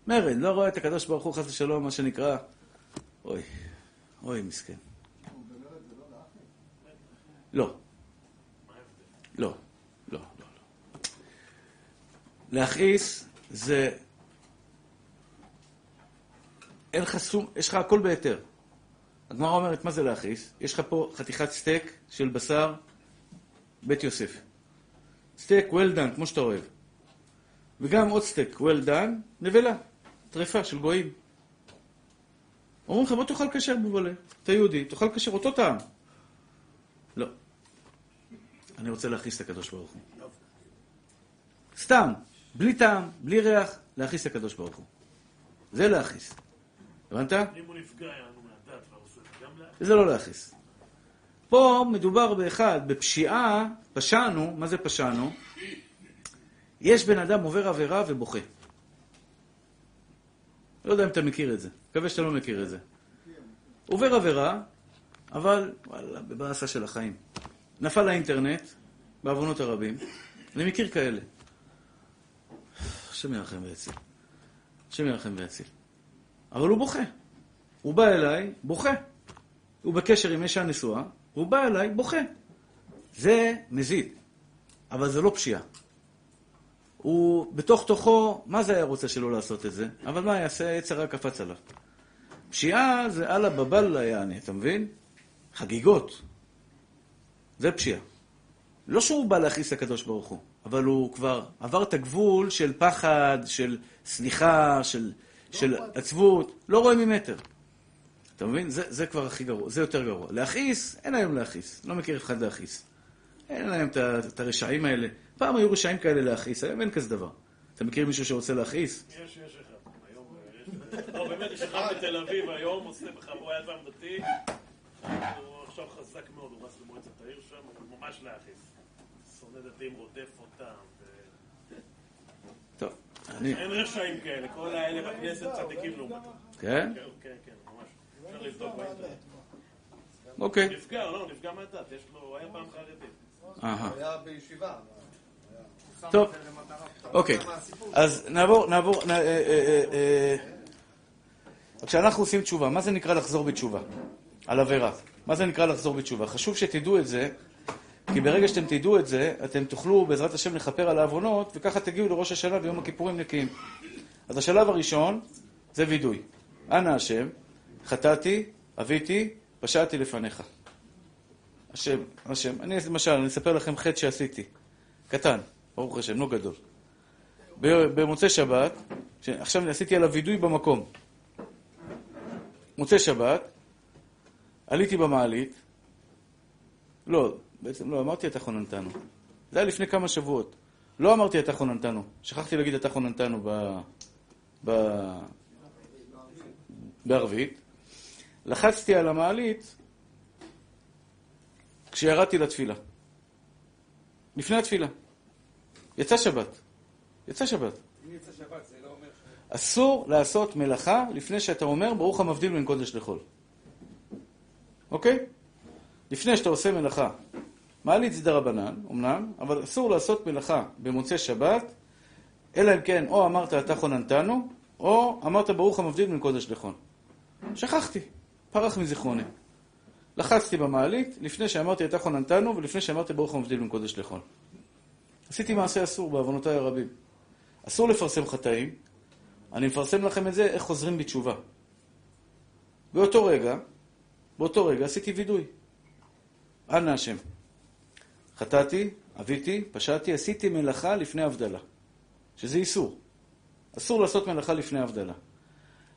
מרד, לא רואה את הקדוש ברוך הוא חס ושלום, מה שנקרא, אוי, אוי, מסכן. לא. לא. לא, לא, לא. להכעיס זה... אין לך שום... יש לך הכל בהיתר. הגמרא אומרת, מה זה להכעיס? יש לך פה חתיכת סטייק של בשר בית יוסף. סטייק well done, כמו שאתה אוהב. וגם עוד סטייק well done, נבלה, טרפה של גויים. אומרים לך, בוא תאכל כשר מבולה. אתה יהודי, תאכל כשר אותו טעם. לא. אני רוצה להכעיס את הקדוש ברוך הוא. סתם, בלי טעם, בלי ריח, להכעיס את הקדוש ברוך הוא. זה להכעיס. הבנת? אם הוא נפגע, זה לא להכעיס. פה מדובר באחד, בפשיעה, פשענו, מה זה פשענו? יש בן אדם עובר עבירה ובוכה. לא יודע אם אתה מכיר את זה, מקווה שאתה לא מכיר את זה. עובר עבירה, אבל וואלה, בבאסה של החיים. נפל לאינטרנט, בעוונות הרבים. אני מכיר כאלה. השם ירחם ויציל. השם ירחם ויציל. אבל הוא בוכה. הוא בא אליי, בוכה. הוא בקשר עם אישה נשואה, והוא בא אליי, בוכה. זה מזיד, אבל זה לא פשיעה. הוא בתוך תוכו, מה זה היה רוצה שלא לעשות את זה? אבל מה יעשה? יצר רק קפץ עליו. פשיעה זה אללה בבאללה יעני, אתה מבין? חגיגות. זה פשיעה. לא שהוא בא להכעיס הקדוש ברוך הוא, אבל הוא כבר עבר את הגבול של פחד, של סליחה, של, של עצבות, לא רואה ממטר. אתה מבין? זה, זה כבר הכי גרוע, זה יותר גרוע. להכעיס, אין היום להכעיס. לא מכיר אחד להכעיס. אין להם את הרשעים האלה. פעם היו רשעים כאלה להכעיס, היום אין כזה דבר. אתה מכיר מישהו שרוצה להכעיס? יש, יש אחד. היום יש... לא, באמת, יש אחד בתל אביב היום, עושה בחבורה יזם דתי. עכשיו חזק מאוד, הוא רץ למועצת העיר שם, הוא ממש להכעיס. שונא דתיים רודף אותם. טוב, אני... אין רשעים כאלה, כל האלה בכנסת צדיקים לעומתו. כן? כן, כן, כן, ממש. אפשר לבדוק באינטרנט. אוקיי. נפגע, לא, נפגע מהדת, יש לו, היה פעם חרדי. היה בישיבה. טוב, אוקיי. אז נעבור, נעבור, אה, אה, אה. כשאנחנו עושים תשובה, מה זה נקרא לחזור בתשובה? על עבירה. מה זה נקרא לחזור בתשובה? חשוב שתדעו את זה, כי ברגע שאתם תדעו את זה, אתם תוכלו בעזרת השם לכפר על העוונות, וככה תגיעו לראש השנה ויום הכיפורים נקיים. אז השלב הראשון זה וידוי. אנא השם, חטאתי, אביתי, פשעתי לפניך. השם, השם. אני למשל, אני אספר לכם חטא שעשיתי. קטן, ברוך השם, לא גדול. במוצאי שבת, עכשיו עשיתי עליו וידוי במקום. מוצאי שבת, עליתי במעלית, לא, בעצם לא, אמרתי אתה חוננתנו. זה היה לפני כמה שבועות. לא אמרתי אתה חוננתנו. שכחתי להגיד אתה חוננתנו ב... ב... בערבית. לחצתי על המעלית כשירדתי לתפילה. לפני התפילה. יצא שבת. יצא שבת. אסור לעשות מלאכה לפני שאתה אומר ברוך המבדיל בין קודש לחול. אוקיי? לפני שאתה עושה מלאכה. מעלית זה דרבנן, אמנם, אבל אסור לעשות מלאכה במוצאי שבת, אלא אם כן או אמרת אתה חוננתנו, או אמרת ברוך המבדיל בין קודש לחול. שכחתי, פרח מזיכרוני. לחצתי במעלית לפני שאמרתי אתה חוננתנו ולפני שאמרתי ברוך המבדיל בין קודש לחול. עשיתי מעשה אסור בעוונותיי הרבים. אסור לפרסם חטאים, אני מפרסם לכם את זה, איך חוזרים בתשובה. באותו רגע, באותו רגע עשיתי וידוי. אנא השם. חטאתי, אביתי, פשעתי, עשיתי מלאכה לפני הבדלה. שזה איסור. אסור לעשות מלאכה לפני הבדלה.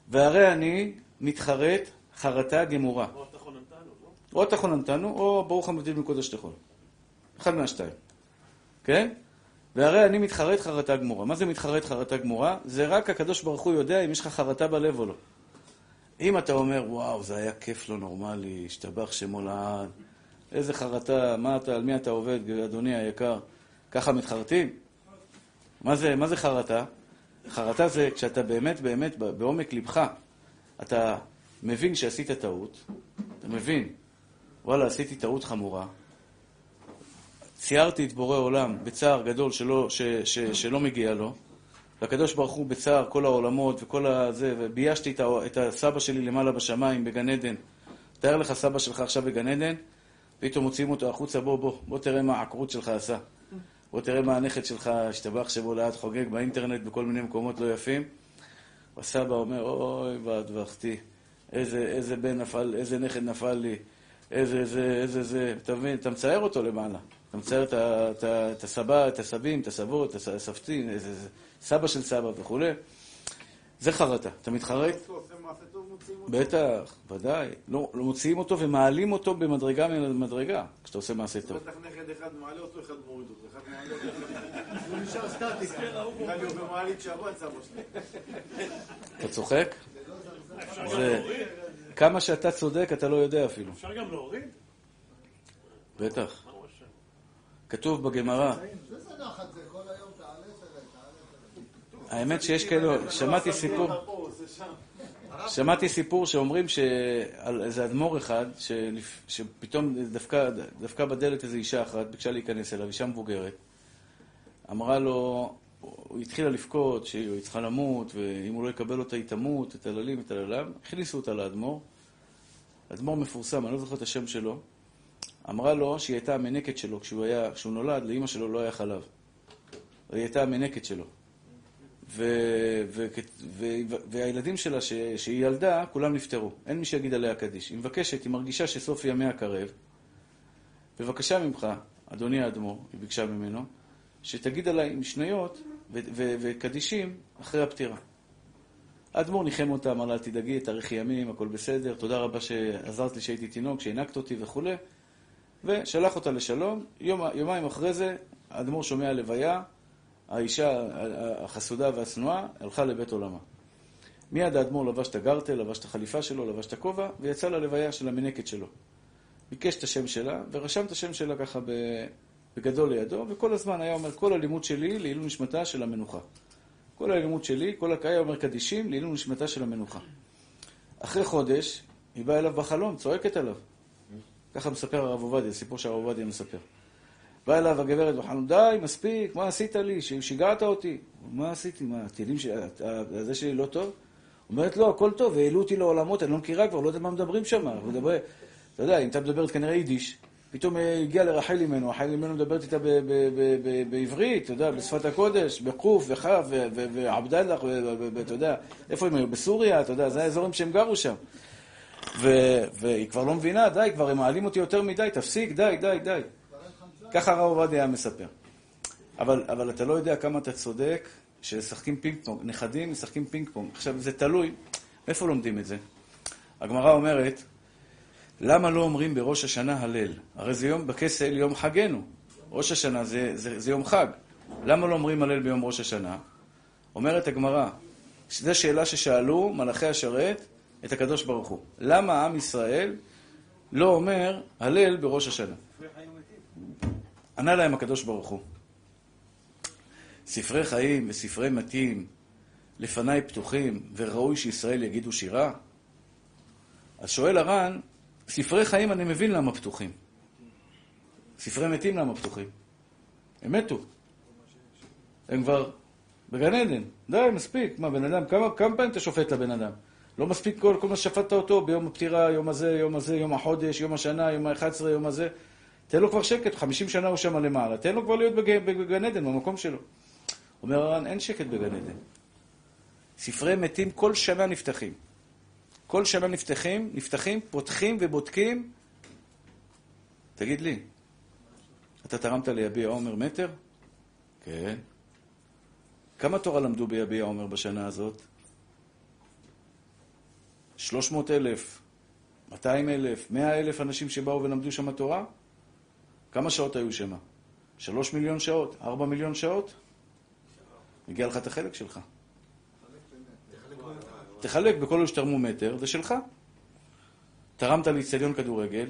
והרי אני מתחרט חרטה גמורה. או אתה לא? או אתה חוננתנו, או ברוך המבדיל מקודש לחול. אחד מהשתיים. כן? והרי אני מתחרט חרטה גמורה. מה זה מתחרט חרטה גמורה? זה רק הקדוש ברוך הוא יודע אם יש לך חרטה בלב או לא. אם אתה אומר, וואו, זה היה כיף לא נורמלי, השתבח שמו לעד, איזה חרטה, מה אתה, על מי אתה עובד, אדוני היקר? ככה מתחרטים? מה זה, מה זה חרטה? חרטה זה כשאתה באמת באמת בעומק לבך, אתה מבין שעשית טעות, אתה מבין, וואלה, עשיתי טעות חמורה, ציירתי את בורא עולם בצער גדול שלא, ש, ש, שלא מגיע לו, והקדוש ברוך הוא בצער כל העולמות וכל הזה, וביישתי את הסבא שלי למעלה בשמיים, בגן עדן. תאר לך סבא שלך עכשיו בגן עדן, פתאום מוציאים אותו החוצה, בוא, בוא, בוא תראה מה העקרות שלך עשה. בוא תראה מה הנכד שלך, השתבח שבו לאט חוגג באינטרנט בכל מיני מקומות לא יפים. הסבא אומר, אוי, ואדבחתי, איזה, איזה בן נפל, איזה נכד נפל לי, איזה, זה, איזה, זה. אתה מבין, אתה מצייר אותו למעלה. אתה מצייר את, את, את הסבא, את הסבים, את הסבות, את הס- הסבתים, איזה, סבא של סבא וכולי. זה חרטה. אתה מתחרט? בטח, ודאי. לא, לא מוציאים אותו ומעלים אותו במדרגה ממדרגה, כשאתה עושה מעשה טוב. בטח נכד אחד מעלה אותו, אחד מוריד אותו. אחד מעלה אותו, הוא נשאר סטטי. נראה לי הוא במעלית שבת סבא שלי. אתה צוחק? זה... כמה שאתה צודק, אתה לא יודע אפילו. אפשר גם להוריד? בטח. כתוב בגמרא. האמת שיש כאלו, שמעתי סיפור, שמעתי סיפור שאומרים שעל איזה אדמו"ר אחד, שפתאום דפקה, דפקה בדלת איזו אישה אחת, ביקשה להיכנס אליו, אישה מבוגרת. אמרה לו, הוא התחילה לבכות שהיא צריכה למות, ואם הוא לא יקבל אותה היא תמות, את הללים, את הללם. הכניסו אותה לאדמו"ר. אדמו"ר מפורסם, אני לא זוכר את השם שלו. אמרה לו שהיא הייתה המנקת שלו כשהוא היה, כשהוא נולד, לאימא שלו לא היה חלב. היא הייתה המנקת שלו. והילדים שלה ש, שהיא ילדה, כולם נפטרו. אין מי שיגיד עליה קדיש. היא מבקשת, היא מרגישה שסוף ימיה קרב. בבקשה ממך, אדוני האדמו"ר, היא ביקשה ממנו, שתגיד עליי משניות וקדישים אחרי הפטירה. האדמו"ר ניחם אותה, אמר לה, אל תדאגי, תאריכי ימים, הכל בסדר, תודה רבה שעזרת לי שהייתי תינוק, שהענקת אותי וכולי, ושלח אותה לשלום. יום, יומיים אחרי זה, האדמו"ר שומע לוויה, האישה החסודה והשנואה הלכה לבית עולמה. מיד האדמו"ר לבש את הגרטל, לבש את החליפה שלו, לבש את הכובע, ויצא ללוויה של המנקת שלו. ביקש את השם שלה, ורשם את השם שלה ככה בגדול לידו, וכל הזמן היה אומר, כל הלימוד שלי לעילוי נשמתה של המנוחה. כל הלימוד שלי, כל היה אומר קדישים לעילוי נשמתה של המנוחה. אחרי חודש, היא באה אליו בחלום, צועקת עליו. ככה מספר הרב עובדיה, סיפור שהרב עובדיה מספר. באה אליו הגברת בחלום, די, מספיק, מה עשית לי? שיגעת אותי. מה עשיתי? מה, הטילים, זה שלי לא טוב? אומרת, לא, הכל טוב, העלו אותי לעולמות, אני לא מכירה כבר, לא יודע מה מדברים שם. אתה יודע, אם אתה מדברת כנראה יידיש, פתאום הגיע לרחל אימנו, רחל אימנו מדברת איתה בעברית, אתה יודע, בשפת הקודש, בקוף וכף ועבדאללה, ואתה יודע, איפה הם היו? בסוריה, אתה יודע, זה האזורים שהם גרו שם. והיא כבר לא מבינה, די, כבר הם מעלים אותי יותר מדי, תפסיק, די, די, די. ככה הרב עובדיה מספר. אבל, אבל אתה לא יודע כמה אתה צודק שמשחקים פינג פונג, נכדים משחקים פינג פונג. עכשיו, זה תלוי, איפה לומדים את זה? הגמרא אומרת, למה לא אומרים בראש השנה הלל? הרי זה יום בכסל, יום חגנו. ראש השנה זה, זה, זה יום חג. למה לא אומרים הלל ביום ראש השנה? אומרת הגמרא, זו שאלה ששאלו מלאכי השרת את הקדוש ברוך הוא. למה עם ישראל לא אומר הלל בראש השנה? ענה להם הקדוש ברוך הוא. ספרי חיים וספרי מתים לפניי פתוחים, וראוי שישראל יגידו שירה? אז שואל הר"ן, ספרי חיים אני מבין למה פתוחים. ספרי מתים למה פתוחים? הם מתו. הם כבר בגן עדן. די, מספיק. מה, בן אדם, כמה, כמה פעמים אתה שופט לבן אדם? לא מספיק כל, כל מה ששפטת אותו ביום הפטירה, יום הזה, יום הזה, יום החודש, יום השנה, יום ה-11, יום הזה. תן לו כבר שקט, 50 שנה הוא שם למעלה. תן לו כבר להיות בגן, בגן עדן, במקום שלו. אומר הר"ן, אין שקט בגן עדן. ספרי מתים כל שנה נפתחים. כל שנה נפתחים, נפתחים, פותחים ובודקים. תגיד לי, אתה תרמת ליביע עומר מטר? כן. כמה תורה למדו ביביע עומר בשנה הזאת? 300 אלף, 200 אלף, 100 אלף אנשים שבאו ולמדו שם תורה? כמה שעות היו שם? 3 מיליון שעות? 4 מיליון שעות? מגיע לך את החלק שלך. תחלק בכל אלה שתרמו מטר, זה שלך. תרמת לאיצטדיון כדורגל.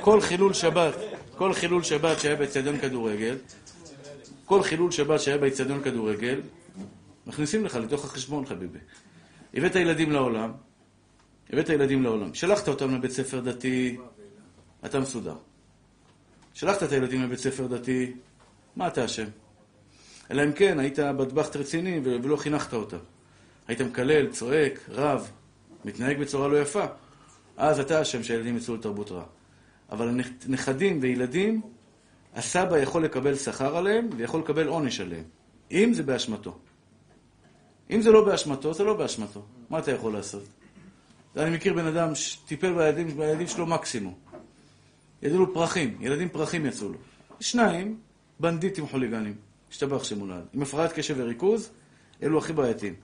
כל חילול שבת, כל חילול שבת שהיה באיצטדיון כדורגל, כל חילול שבת שהיה באיצטדיון כדורגל, מכניסים לך לתוך החשבון, חביבי. הבאת ילדים לעולם, הבאת ילדים לעולם, שלחת אותם לבית ספר דתי, אתה מסודר. שלחת את הילדים לבית ספר דתי, מה אתה אשם? אלא אם כן היית בטבחט רציני ולא חינכת אותם. היית מקלל, צועק, רב, מתנהג בצורה לא יפה. אז אתה אשם שהילדים יצאו לתרבות רע. אבל נכדים וילדים, הסבא יכול לקבל שכר עליהם ויכול לקבל עונש עליהם, אם זה באשמתו. אם זה לא באשמתו, זה לא באשמתו. מה אתה יכול לעשות? אני מכיר בן אדם שטיפל בילדים, בילדים שלו מקסימום. ידעו לו פרחים, ילדים פרחים יצאו לו. שניים, בנדיטים חוליגנים. השתבח שמולד. עם הפרעת קשב וריכוז, אלו הכי בעייתיים.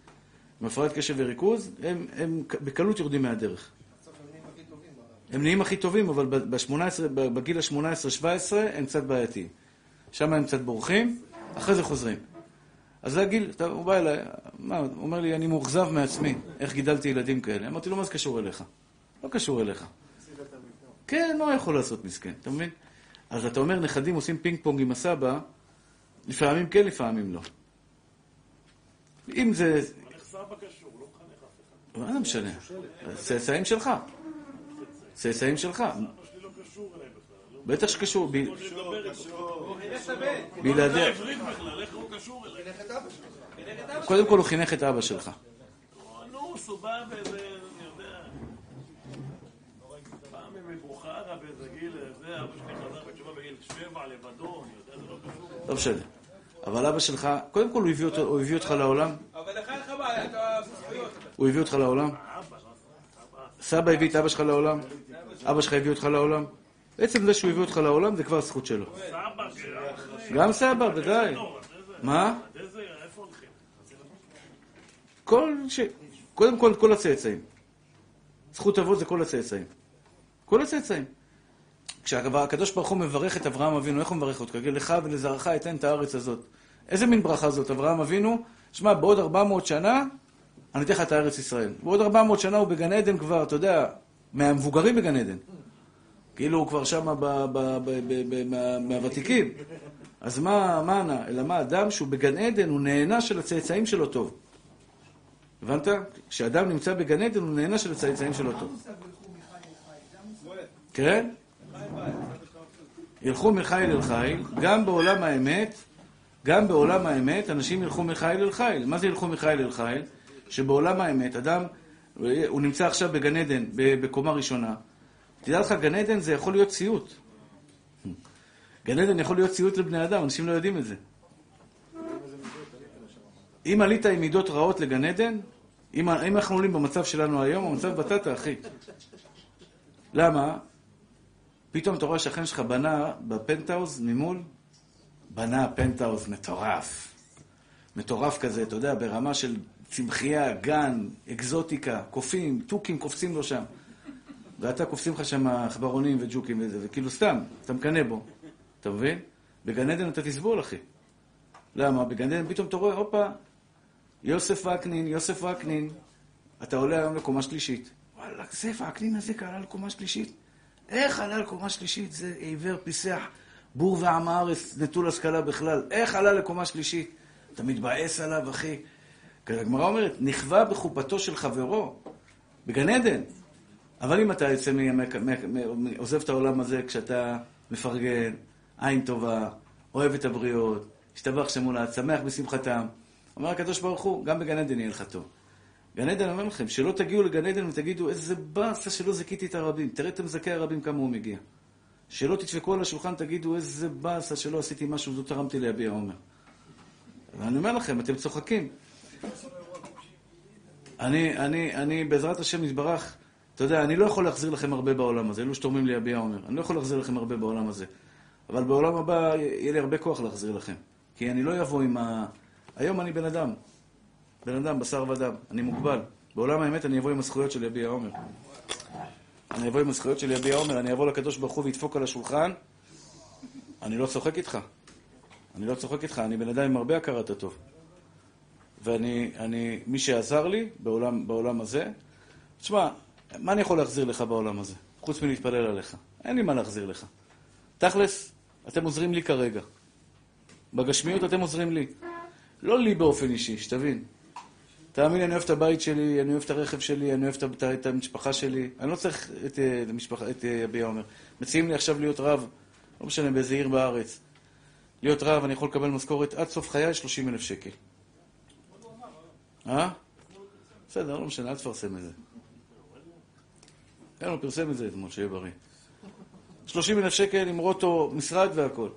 עם הפרעת קשב וריכוז, הם, הם בקלות יורדים מהדרך. הם נהיים הכי טובים, אבל ב-18, בגיל ה-18-17 הם קצת בעייתיים. שם הם קצת בורחים, אחרי זה חוזרים. אז זה הגיל, הוא בא אליי, מה, הוא אומר לי, אני מאוכזב מעצמי, איך גידלתי ילדים כאלה. אמרתי לו, מה זה קשור אליך? לא קשור אליך. כן, מה יכול לעשות מסכן, אתה מבין? אז אתה אומר, נכדים עושים פינג פונג עם הסבא, לפעמים כן, לפעמים לא. אם זה... סבא קשור? לא. מה זה משנה? צאצאים שלך. צאצאים שלך. בטח שקשור. ב- לא לדבר איתו. בלעדי... עברית בכלל, איך הוא קשור אליי? קודם כל הוא חינך את אבא שלך. נו, סובב איזה, אני יודע. פעם מבוכרה באיזה גיל, זה, אבא שלי חזר בתשובה בגיל שבע לבדו, אני יודע, זה לא קשור. לא משנה. אבל אבא שלך, קודם כל הוא הביא אותו- הוא הביא אותך לעולם. אבל לך אין לך בעיה, אתה זכויות. הוא הביא אותך לעולם. סבא הביא את אבא שלך לעולם. אבא שלך הביא אותך לעולם. בעצם זה שהוא הביא אותך לעולם זה כבר זכות שלו. גם סבא, ודאי. מה? הולכים? כל ש... קודם כל, כל הצאצאים. זכות אבות זה כל הצאצאים. כל הצאצאים. כשהקדוש ברוך הוא מברך את אברהם אבינו, איך הוא מברך? יגיד לך ולזרעך אתן את הארץ הזאת. איזה מין ברכה זאת? אברהם אבינו, שמע, בעוד 400 שנה, אני אתן לך את הארץ ישראל. בעוד 400 שנה הוא בגן עדן כבר, אתה יודע, מהמבוגרים בגן עדן. כאילו הוא כבר מה- מהוותיקים. אז מה, מה ענה? אלא מה, אדם שהוא בגן עדן, הוא נהנה של הצאצאים שלו טוב. הבנת? כשאדם נמצא בגן עדן, הוא נהנה של הצאצאים שלו טוב. כן? ילכו מחיל אל חיל, גם בעולם האמת, גם בעולם האמת, אנשים ילכו מחיל אל חיל. מה זה ילכו מחיל אל חיל? שבעולם האמת, אדם, הוא נמצא עכשיו בגן עדן, בקומה ראשונה. תדע לך, גן עדן זה יכול להיות סיוט. גן עדן יכול להיות סיוט לבני אדם, אנשים לא יודעים את זה. אם עלית עם מידות רעות לגן עדן, אם, אם אנחנו עולים במצב שלנו היום, המצב בטטה, אחי. למה? פתאום אתה רואה שכן שלך בנה בפנטהאוז ממול, בנה פנטהאוז מטורף. מטורף כזה, אתה יודע, ברמה של צמחייה, גן, אקזוטיקה, קופים, תוכים קופצים לו שם. ואתה קופצים לך שם עכברונים וג'וקים וזה, וכאילו סתם, אתה מקנא בו. אתה מבין? בגן עדן אתה תסבול, אחי. למה? בגן עדן פתאום אתה רואה, הופה, יוסף וקנין, יוסף וקנין, אתה עולה היום לקומה שלישית. וואלה, זה וקנין הזה עלה לקומה שלישית? איך עלה לקומה שלישית? זה עיוור, פיסח, בור ועם הארץ, נטול השכלה בכלל. איך עלה לקומה שלישית? אתה מתבאס עליו, אחי. הגמרא אומרת, נכווה בחופתו של חברו, בגן עדן. אבל אם אתה יוצא, מ- עוזב את העולם הזה כשאתה מפרגן, עין טובה, אוהב את הבריות, השתבח שמולד, שמח בשמחתם. אומר הקדוש ברוך הוא, גם בגן עדן יהיה לך טוב. גן עדן, אני אומר לכם, שלא תגיעו לגן עדן ותגידו, איזה באסה שלא זיכיתי את הרבים. תראה את המזכה הרבים כמה הוא מגיע. שלא תדפקו על השולחן, תגידו, איזה באסה שלא עשיתי משהו, לא תרמתי ליביע עומר. ואני אומר לכם, אתם צוחקים. אני, אני, אני, בעזרת השם יתברך, אתה יודע, אני לא יכול להחזיר לכם הרבה בעולם הזה, אלו שתורמים לי יביע עומר. אני לא יכול להחזיר לכם הרבה בעולם הזה. אבל בעולם הבא יהיה לי הרבה כוח להחזיר לכם. כי אני לא אבוא עם ה... היום אני בן אדם. בן אדם, בשר ודם. אני מוגבל. בעולם האמת אני אבוא עם הזכויות של יביע עומר. אני אבוא עם הזכויות של יביע עומר, אני אבוא לקדוש ברוך הוא וידפוק על השולחן. אני לא צוחק איתך. אני לא צוחק איתך, אני בן אדם עם הרבה הכרת הטוב. ואני, אני, מי שעזר לי בעולם, בעולם הזה, תשמע, מה אני יכול להחזיר לך בעולם הזה? חוץ מלהתפלל עליך. אין לי מה להחזיר לך. תכלס, אתם עוזרים לי כרגע. בגשמיות אתם עוזרים לי. לא לי באופן אישי, שתבין. תאמין לי, אני אוהב את הבית שלי, אני אוהב את הרכב שלי, אני אוהב את, את, המשפחה שלי. אני לא צריך את, אה, את, המשפחה, את אה, יביע עומר. מציעים לי עכשיו להיות רב, לא משנה, באיזה עיר בארץ. להיות רב, אני יכול לקבל משכורת עד סוף חיי 30 אלף שקל. אה? בסדר, לא משנה, אל תפרסם את זה. כן, הוא פרסם את זה אתמול, שיהיה בריא. 30 אלף שקל עם רוטו, משרד והכל.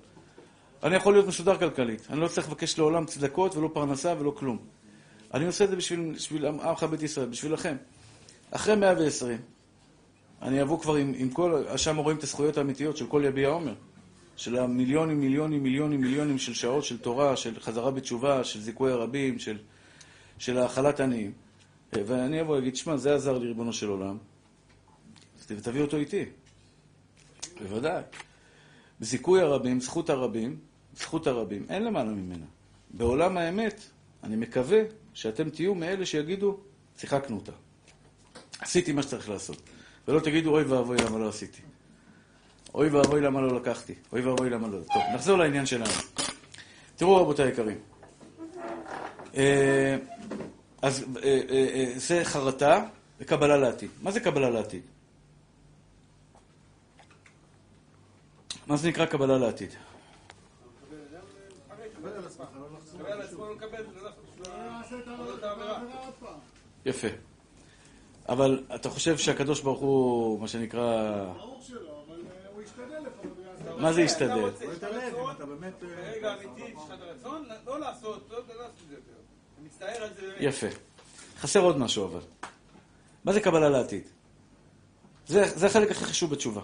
אני יכול להיות מסודר כלכלית. אני לא צריך לבקש לעולם צדקות ולא פרנסה ולא כלום. אני עושה את זה בשביל, בשביל עמך בית ישראל, בשבילכם. אחרי 120, אני אבוא כבר עם, עם כל, שם רואים את הזכויות האמיתיות של כל יביע עומר. של המיליונים, מיליונים, מיליונים, מיליונים של שעות של תורה, של חזרה בתשובה, של זיכוי הרבים, של, של האכלת עניים. ואני אבוא ואגיד, שמע, זה עזר לי, ריבונו של עולם, ותביא אותו איתי. בוודאי. זיכוי הרבים, זכות הרבים, זכות הרבים, אין למעלה ממנה. בעולם האמת, אני מקווה שאתם תהיו מאלה שיגידו, שיחקנו אותה. עשיתי מה שצריך לעשות. ולא תגידו, אוי ואבוי, למה לא עשיתי. אוי ואבוי, למה לא לקחתי. אוי ואבוי, למה לא... טוב, נחזור לעניין שלנו. תראו, רבותיי היקרים. אה, אז אה, אה, זה חרטה וקבלה לעתיד. מה זה קבלה לעתיד? מה זה נקרא קבלה לעתיד? יפה. אבל אתה חושב שהקדוש ברוך הוא, מה שנקרא... ברור שלא, אבל הוא ישתדל לפחות. הוא יעשה- מה זה ישתדל? ברגע אמיתי, יש לך את הרצון, לא לעשות, לא לא לעשות את זה יותר. אני מצטער על זה. יפה. חסר עוד משהו אבל. מה זה קבלה לעתיד? זה, זה החלק הכי חשוב בתשובה.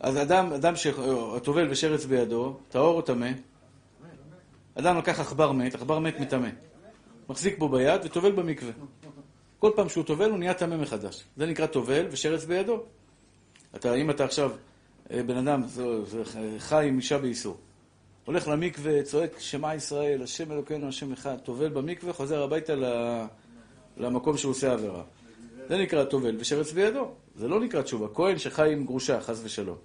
אז אדם, אדם שהטובל ושרץ בידו, טהור או טמא, אדם לקח עכבר מת, עכבר מת מטמא. מחזיק בו ביד וטובל במקווה. כל פעם שהוא טובל הוא נהיה טמא מחדש. זה נקרא טובל ושרץ בידו. אתה, אם אתה עכשיו אה, בן אדם, זה, זה חי עם אישה באיסור, הולך למקווה, צועק שמע ישראל, השם אלוקינו, השם אחד, טובל במקווה, חוזר הביתה. למקום שהוא עושה עבירה. זה נקרא טובל ושרץ בידו. זה לא נקרא תשובה. כהן שחי עם גרושה, חס ושלום.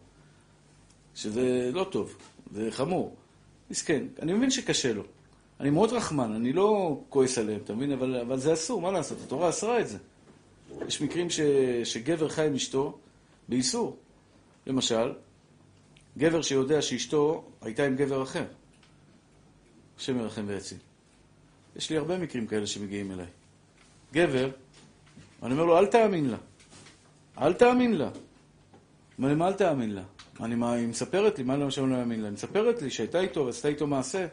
שזה לא טוב, זה חמור. מסכן. אני מבין שקשה לו. אני מאוד רחמן, אני לא כועס עליהם, אתה מבין? אבל, אבל זה אסור, מה לעשות? התורה אסרה את זה. יש מקרים ש, שגבר חי עם אשתו באיסור. למשל, גבר שיודע שאשתו הייתה עם גבר אחר. השם ירחם ויציל. יש לי הרבה מקרים כאלה שמגיעים אליי. גבר, אני אומר לו, אל תאמין לה. אל תאמין לה. אומר לי, מה אל תאמין לה? אני, מה, היא מספרת לי, מה למשל לא אאמין לה? היא מספרת לי שהייתה איתו ועשתה איתו מעשה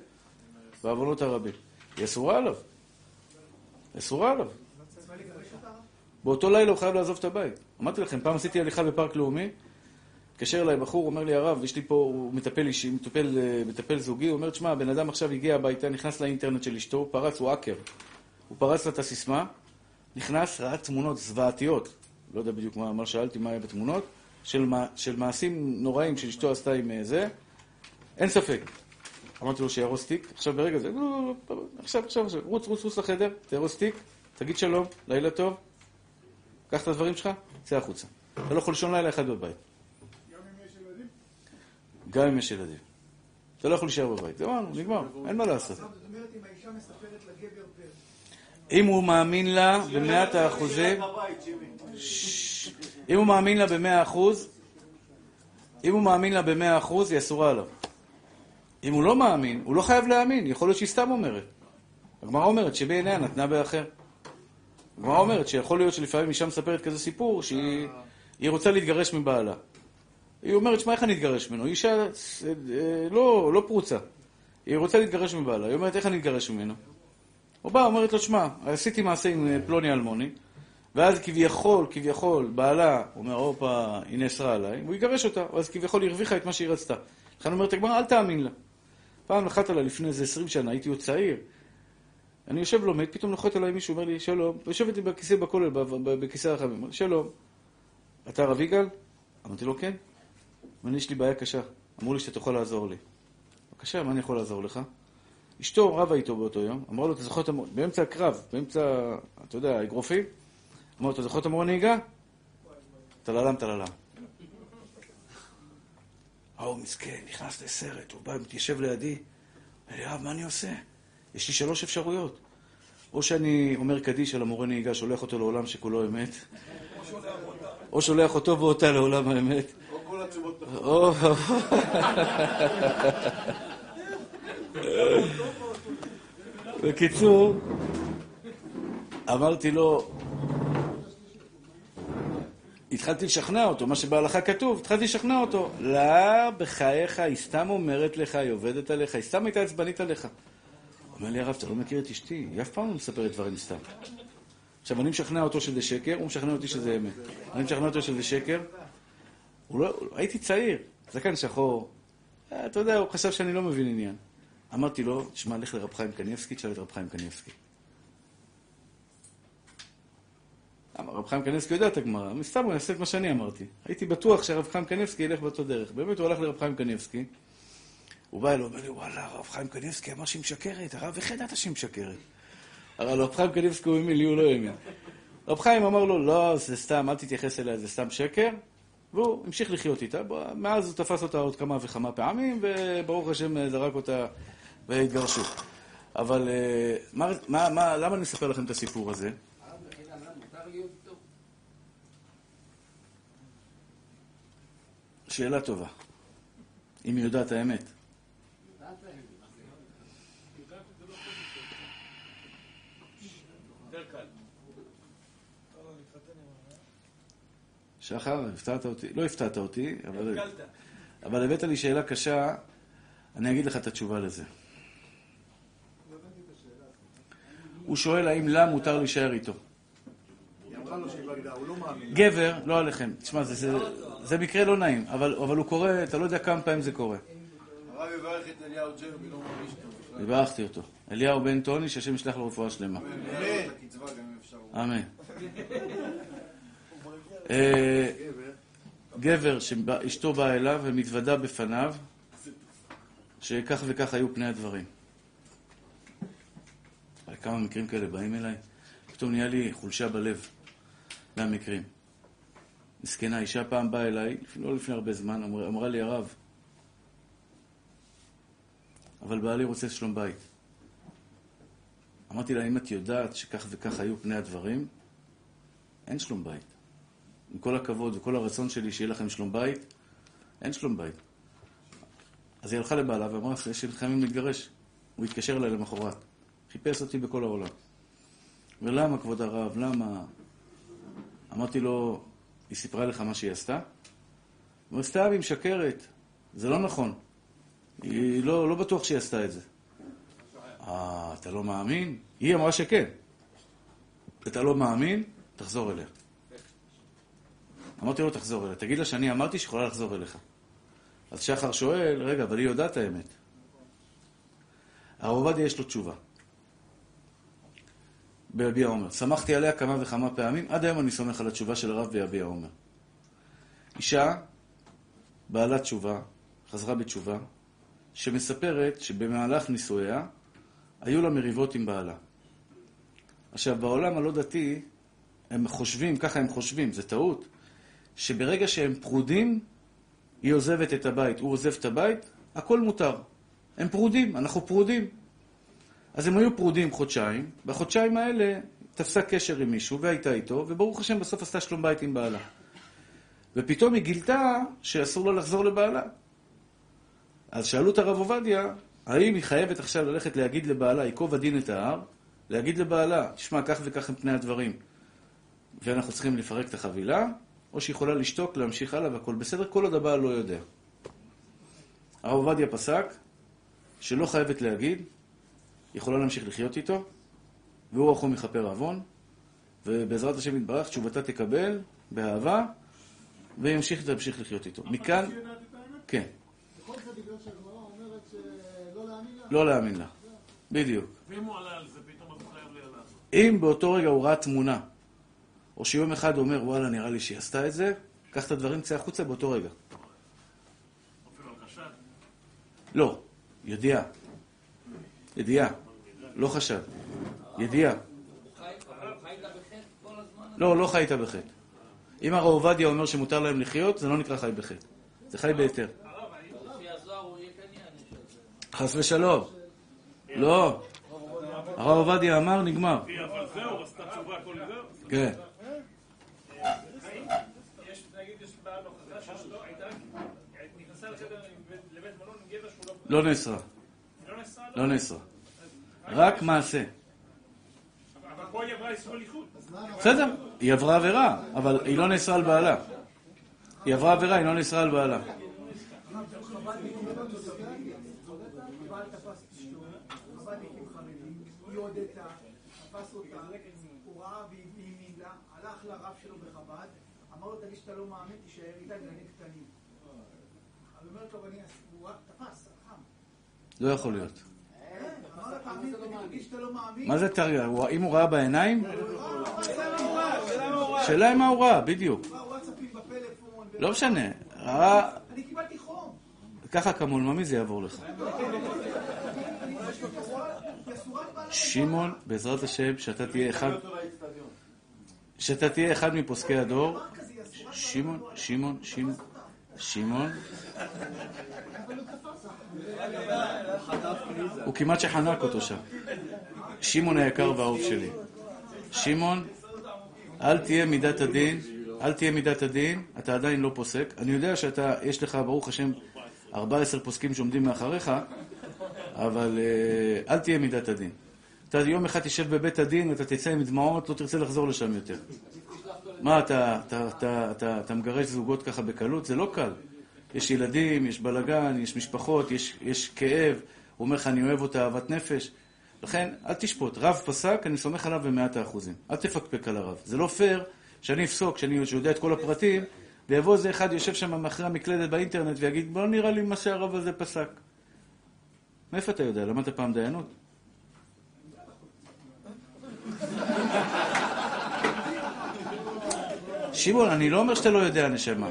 בעוונות הרבים. היא אסורה עליו. אסורה עליו. באותו לילה הוא חייב לעזוב את הבית. אמרתי לכם, פעם עשיתי הליכה בפארק לאומי, התקשר אליי בחור, אומר לי, הרב, יש לי פה, הוא מטפל אישי, מטפל, אה, מטפל זוגי, הוא אומר, תשמע, הבן אדם עכשיו הגיע הביתה, נכנס לאינטרנט של אשתו, פרץ, הוא האקר. הוא פרץ לה את הסיסמה, נכנס, ראה תמונות זוועתיות, לא יודע בדיוק מה, מה שאלתי, מה היה בתמונות, של, של מעשים נוראים שאשתו עשתה עם אה, זה, אין ספק. אמרתי לו שיהרוס תיק, עכשיו ברגע זה, לא, לא, לא, עכשיו, עכשיו, עכשיו, רוץ, רוץ, רוץ לחדר, תהרוס תיק, תגיד שלום, לילה טוב, קח את הדברים שלך, צא החוצה. אתה לא יכול לישון לילה אחד בבית. גם אם יש ילדים. אתה לא יכול להישאר בבית. גמרנו, נגמר, אין מה לעשות. זאת אומרת, אם האישה מספרת לגבר. אם הוא מאמין לה במאת האחוזים, אם הוא מאמין לה במאה אחוז, אם הוא מאמין לה במאה אחוז, היא אסורה עליו. אם הוא לא מאמין, הוא לא חייב להאמין, יכול להיות שהיא סתם אומרת. הגמרא אומרת שבעיניה נתנה באחר. הגמרא אומרת שיכול להיות שלפעמים אישה מספרת כזה סיפור שהיא היא רוצה להתגרש מבעלה. היא אומרת, שמע, איך אני אתגרש ממנו? היא אישה אה, לא, לא פרוצה. היא רוצה להתגרש מבעלה. היא אומרת, איך אני אתגרש ממנו? הוא בא, אומרת לו, שמע, עשיתי מעשה עם אה, פלוני אלמוני, ואז כביכול, כביכול, בעלה אומר, הופה, היא נאסרה עליי, והוא יגרש אותה, ואז כביכול היא הרוויחה את מה שהיא רצתה. לכן אומרת הגמרא, אל תאמין לה. פעם נחת עליי לפני איזה עשרים שנה, הייתי עוד צעיר. אני יושב לומד, פתאום נוחת עליי מישהו, אומר לי, שלום, יושב איתי בכיסא בכולל, בכיסא הרחבים, שלום, אתה הרב יגאל? אמרתי לו, כן. אמר יש לי בעיה קשה. אמרו לי שאתה יכול לעזור לי. בבקשה, מה אני יכול לעזור לך? אשתו רבה איתו באותו יום, אמרה לו, אתה זוכר את המורה, באמצע הקרב, באמצע, אתה יודע, האגרופים, אמר לו, אתה זוכר את המורה נהיגה? טללם, טללם. ההוא מסכן, נכנס לסרט, הוא בא, מתיישב לידי, אומר לי, אב, מה אני עושה? יש לי שלוש אפשרויות. או שאני אומר קדיש על המורה נהיגה, שולח אותו לעולם שכולו אמת, או שולח אותו ואותה לעולם האמת. או כל התשובות או... בקיצור, אמרתי לו, התחלתי לשכנע אותו, מה שבהלכה כתוב, התחלתי לשכנע אותו. לא, בחייך, היא סתם אומרת לך, היא עובדת עליך, היא סתם הייתה עצבנית עליך. אומר לי הרב, אתה לא מכיר את אשתי, היא אף פעם לא מספרת דברים סתם. עכשיו, אני משכנע אותו שזה שקר, הוא משכנע אותי שזה אמת. אני משכנע אותו שזה שקר. לא, הייתי צעיר, זקן שחור. אתה יודע, הוא חשב שאני לא מבין עניין. אמרתי לו, תשמע, לך לרב חיים קניבסקי, תשאל את רב חיים קניבסקי. רב חיים קניבסקי יודע את הגמרא, מסתם הוא יעשה את מה שאני אמרתי. הייתי בטוח שהרב חיים קניבסקי ילך באותו דרך. באמת, הוא הלך לרב חיים קניבסקי, הוא בא אליו, אומר לי, וואלה, הרב חיים קניבסקי אמר שהיא משקרת, הרב, איך ידעת שהיא משקרת? אבל רב חיים קניבסקי הוא האמין לי, הוא לא האמין. רב חיים אמר לו, לא, זה סתם, אל תתייחס אליה, זה סתם שקר. והוא המשיך לחיות איתה. מאז הוא תפס אותה עוד כמה וכמה פעמים, וברוך השם זרק אותה והתגרשו. אבל מה, מה, מה, למה אני אספר לכם את הסיפור הזה? שאלה טובה. אם היא יודעת האמת. שחר, הפתעת אותי. לא הפתעת אותי, אבל... אבל הבאת לי שאלה קשה, אני אגיד לך את התשובה לזה. הוא שואל האם לה מותר להישאר איתו. גבר, לא עליכם. תשמע, זה, זה, זה מקרה לא נעים, אבל, אבל הוא קורה, אתה לא יודע כמה פעמים זה קורה. הרב יברך את אליהו ג'רבי, לא מרגיש טוב. בירכתי אותו. אליהו בן טוני, שהשם ישלח לו רפואה שלמה. אמן. אה, גבר שאשתו באה אליו ומתוודה בפניו שכך וכך היו פני הדברים. כמה מקרים כאלה באים אליי? פתאום נהיה לי חולשה בלב מהמקרים. מסכנה, אישה פעם באה אליי, לא לפני הרבה זמן, אמר, אמרה לי, הרב, אבל בעלי רוצה שלום בית. אמרתי לה, אם את יודעת שכך וכך היו פני הדברים, אין שלום בית. עם כל הכבוד וכל הרצון שלי שיהיה לכם שלום בית, אין שלום בית. אז היא הלכה לבעלה ואמרה, יש לי חייבים להתגרש. הוא התקשר אליי למחרת. חיפש אותי בכל העולם. ולמה, כבוד הרב, למה? אמרתי לו, היא סיפרה לך מה שהיא עשתה? הוא אומר, סתם, היא משקרת. זה לא נכון. היא לא, לא בטוח שהיא עשתה את זה. אה, אתה לא מאמין? היא אמרה שכן. אתה לא מאמין? תחזור אליה. אמרתי לו, תחזור אליה. תגיד לה שאני אמרתי שיכולה לחזור אליך. אז שחר שואל, רגע, אבל היא יודעת האמת. הרב עובדיה יש לו תשובה. ביביע עומר. שמחתי עליה כמה וכמה פעמים, עד היום אני סומך על התשובה של הרב ביביע עומר. אישה, בעלת תשובה, חזרה בתשובה, שמספרת שבמהלך נישואיה היו לה מריבות עם בעלה. עכשיו, בעולם הלא דתי, הם חושבים, ככה הם חושבים, זה טעות, שברגע שהם פרודים, היא עוזבת את הבית, הוא עוזב את הבית, הכל מותר. הם פרודים, אנחנו פרודים. אז הם היו פרודים חודשיים, בחודשיים האלה תפסה קשר עם מישהו והייתה איתו, וברוך השם בסוף עשתה שלום בית עם בעלה. ופתאום היא גילתה שאסור לה לחזור לבעלה. אז שאלו את הרב עובדיה, האם היא חייבת עכשיו ללכת להגיד לבעלה, ייקוב הדין את ההר, להגיד לבעלה, תשמע, כך וכך הם פני הדברים, ואנחנו צריכים לפרק את החבילה, או שהיא יכולה לשתוק, להמשיך הלאה והכל בסדר, כל עוד הבעל לא יודע. הרב עובדיה פסק שלא חייבת להגיד, יכולה להמשיך לחיות איתו, והוא רחום יכפר עוון, ובעזרת השם יתברך, תשובתה תקבל באהבה, וימשיך להמשיך לחיות איתו. מכאן... כן. לה. לא להאמין לה. בדיוק. ואם הוא עלה על זה, פתאום אז הוא חייב לי לעשות. אם באותו רגע הוא ראה תמונה, או שיום אחד הוא אומר, וואלה, נראה לי שהיא עשתה את זה, קח את הדברים, צא החוצה באותו רגע. אפילו על חשד. לא, ידיעה. ידיעה. לא חשד. ידיעה. לא, לא חיית בחטא. אם הרב עובדיה אומר שמותר להם לחיות, זה לא נקרא חי בחטא. זה חי בהיתר. חס ושלום. לא. הרב עובדיה אמר, נגמר. כן. לא... לא נאסרה. לא לו, לא נאסרה. רק מעשה. אבל פה היא עברה איסור הליכוד. בסדר, היא עברה עבירה, אבל היא לא נאסרה על בעלה. היא עברה עבירה, היא לא נאסרה על בעלה. בעל תפס אשתו, חב"דניקים חרדים, היא הודתה, תפס אותה, הוא ראה והאמין לה, הלך לרב שלו בחב"ד, אמר לו, תגיד שאתה לא מאמין, תישאר איתה גנים קטנים. אז אומרת לו, אני הוא רק תפס, חם. לא יכול להיות. שאתה לא מאמין. מה זה תרגע? הוא- אם הוא ראה בעיניים? שאלה מה הוא ראה, שאלה מה הוא ראה. מה בדיוק. לא משנה. ראה... אני קיבלתי חום. ככה כמולממי זה יעבור לך. היא שמעון, בעזרת השם, שאתה תהיה אחד... שאתה תהיה אחד מפוסקי הדור. שמעון, שמעון, שמעון, שמעון. הוא כמעט שחנק אותו שם. שמעון היקר והאהוב שלי. שמעון, אל תהיה מידת הדין, אל תהיה מידת הדין, אתה עדיין לא פוסק. אני יודע שאתה, יש לך, ברוך השם, 14 פוסקים שעומדים מאחריך, אבל אה, אל תהיה מידת הדין. אתה יום אחד תשב בבית הדין, אתה תצא עם דמעות, לא תרצה לחזור לשם יותר. מה, אתה, אתה, אתה, אתה, אתה מגרש זוגות ככה בקלות? זה לא קל. יש ילדים, יש בלגן, יש משפחות, יש, יש כאב, הוא אומר לך, אני אוהב אותה אהבת נפש. לכן, אל תשפוט. רב פסק, אני סומך עליו במאת האחוזים. אל תפקפק על הרב. זה לא פייר שאני אפסוק, שאני יודע את כל הפרטים, ויבוא איזה אחד, יושב שם מאחורי המקלדת באינטרנט, ויגיד, לא נראה לי מה שהרב הזה פסק. מאיפה אתה יודע? למדת פעם דיינות? שמעון, אני לא אומר שאתה לא יודע, נשמה,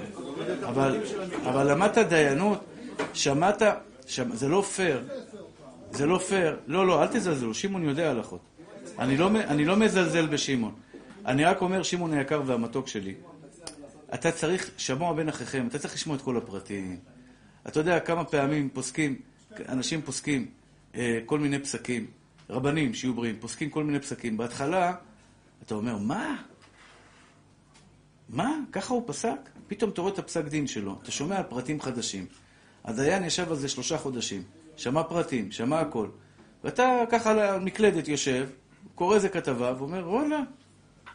אבל, אבל למדת דיינות, שמעת, שמע, זה לא פייר, זה לא פייר, לא, לא, אל תזלזלו, שמעון יודע הלכות. אני לא, אני לא מזלזל בשמעון. אני רק אומר, שמעון היקר והמתוק שלי, אתה צריך, שמוע בין אחיכם, אתה צריך לשמוע את כל הפרטים. אתה יודע כמה פעמים פוסקים, אנשים פוסקים אה, כל מיני פסקים, רבנים שיהיו בריאים, פוסקים כל מיני פסקים. בהתחלה, אתה אומר, מה? מה? ככה הוא פסק? פתאום אתה רואה את הפסק דין שלו, אתה שומע פרטים חדשים. הדיין ישב על זה שלושה חודשים, שמע פרטים, שמע הכל. ואתה ככה על המקלדת יושב, קורא איזה כתבה, ואומר, וואלה,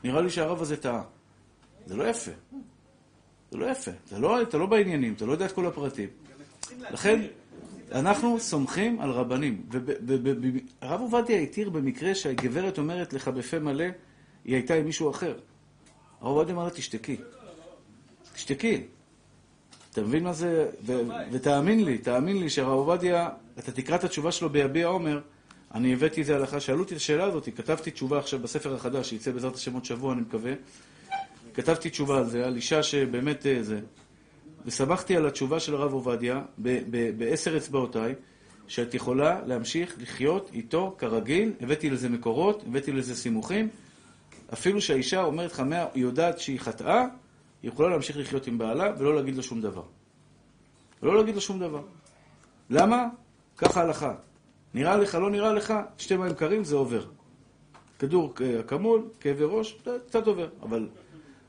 נראה לי שהרב הזה טעה. זה לא יפה. זה לא יפה. אתה לא, אתה לא בעניינים, אתה לא יודע את כל הפרטים. לכן, אנחנו סומכים על רבנים. הרב עובדיה התיר במקרה שהגברת אומרת לך בפה מלא, היא הייתה עם מישהו אחר. הרב עובדיה אמר לה, תשתקי. תשתקי. אתה מבין מה זה? ותאמין לי, תאמין לי שהרב עובדיה, אתה תקרא את התשובה שלו ביביע עומר, אני הבאתי את זה הלכה, שאלו אותי את השאלה הזאת, כתבתי תשובה עכשיו בספר החדש, שיצא בעזרת השם עוד שבוע, אני מקווה. כתבתי תשובה על זה, על אישה שבאמת אה, זה. וסמכתי על התשובה של הרב עובדיה בעשר אצבעותיי, שאת יכולה להמשיך לחיות איתו כרגיל, הבאתי לזה מקורות, הבאתי לזה סימוכים. אפילו שהאישה אומרת לך, היא יודעת שהיא חטאה, היא יכולה להמשיך לחיות עם בעלה ולא להגיד לו שום דבר. ולא להגיד לו שום דבר. למה? ככה הלכה. נראה לך, לא נראה לך, שתי מים קרים זה עובר. כדור אה, אקמול, כאבי ראש, זה קצת עובר, אבל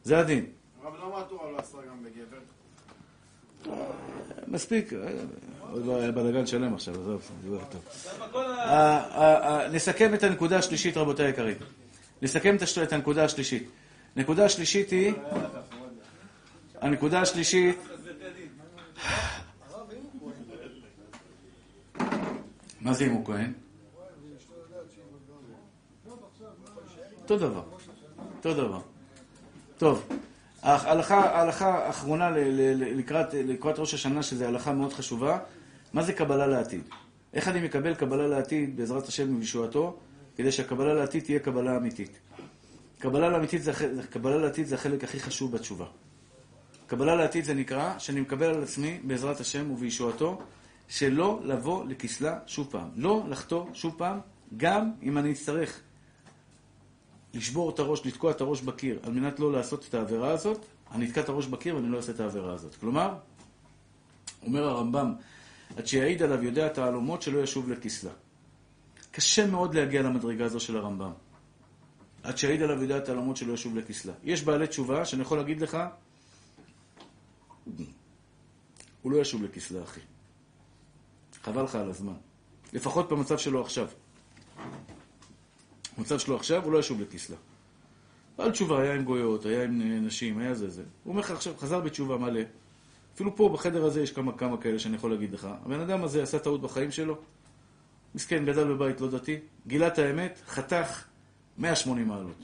זה הדין. הרב, למה התורה לא אסרה גם בגבר? מספיק, אה, עוד לא היה בלאגן שלם עכשיו, עזוב, זה לא נסכם את הנקודה השלישית, רבותיי היקרים. נסכם את הנקודה השלישית. הנקודה השלישית היא... הנקודה השלישית... מה זה אם הוא כהן? אותו דבר. אותו דבר. טוב, ההלכה, ההלכה האחרונה לקראת, לקראת ראש השנה, שזו הלכה מאוד חשובה, מה זה קבלה לעתיד? איך אני מקבל קבלה לעתיד בעזרת השם ובישועתו, כדי שהקבלה לעתיד תהיה קבלה אמיתית. קבלה לאמיתית זה, קבלה לעתיד זה החלק הכי חשוב בתשובה. קבלה לעתיד זה נקרא שאני מקבל על עצמי, בעזרת השם ובישועתו, שלא לבוא לכסלה שוב פעם. לא לחטוא שוב פעם, גם אם אני אצטרך לשבור את הראש, לתקוע את הראש בקיר, על מנת לא לעשות את העבירה הזאת, אני אתקע את הראש בקיר ואני לא אעשה את העבירה הזאת. כלומר, אומר הרמב"ם, עד שיעיד עליו יודע תעלומות שלא ישוב לכסלה. קשה מאוד להגיע למדרגה הזו של הרמב"ם. עד שיעיד עליו יודע תעלומות שלא ישוב לכסלה. יש בעלי תשובה שאני יכול להגיד לך, הוא לא ישוב לכסלה, אחי. חבל לך על הזמן. לפחות במצב שלו עכשיו. במצב שלו עכשיו, הוא לא ישוב לכסלה. בעל תשובה היה עם גויות, היה עם נשים, היה זה זה. הוא אומר לך עכשיו, חזר בתשובה מלא. אפילו פה, בחדר הזה, יש כמה, כמה כאלה שאני יכול להגיד לך. הבן אדם הזה עשה טעות בחיים שלו, מסכן, גדל בבית לא דתי, גילה את האמת, חתך 180 מעלות.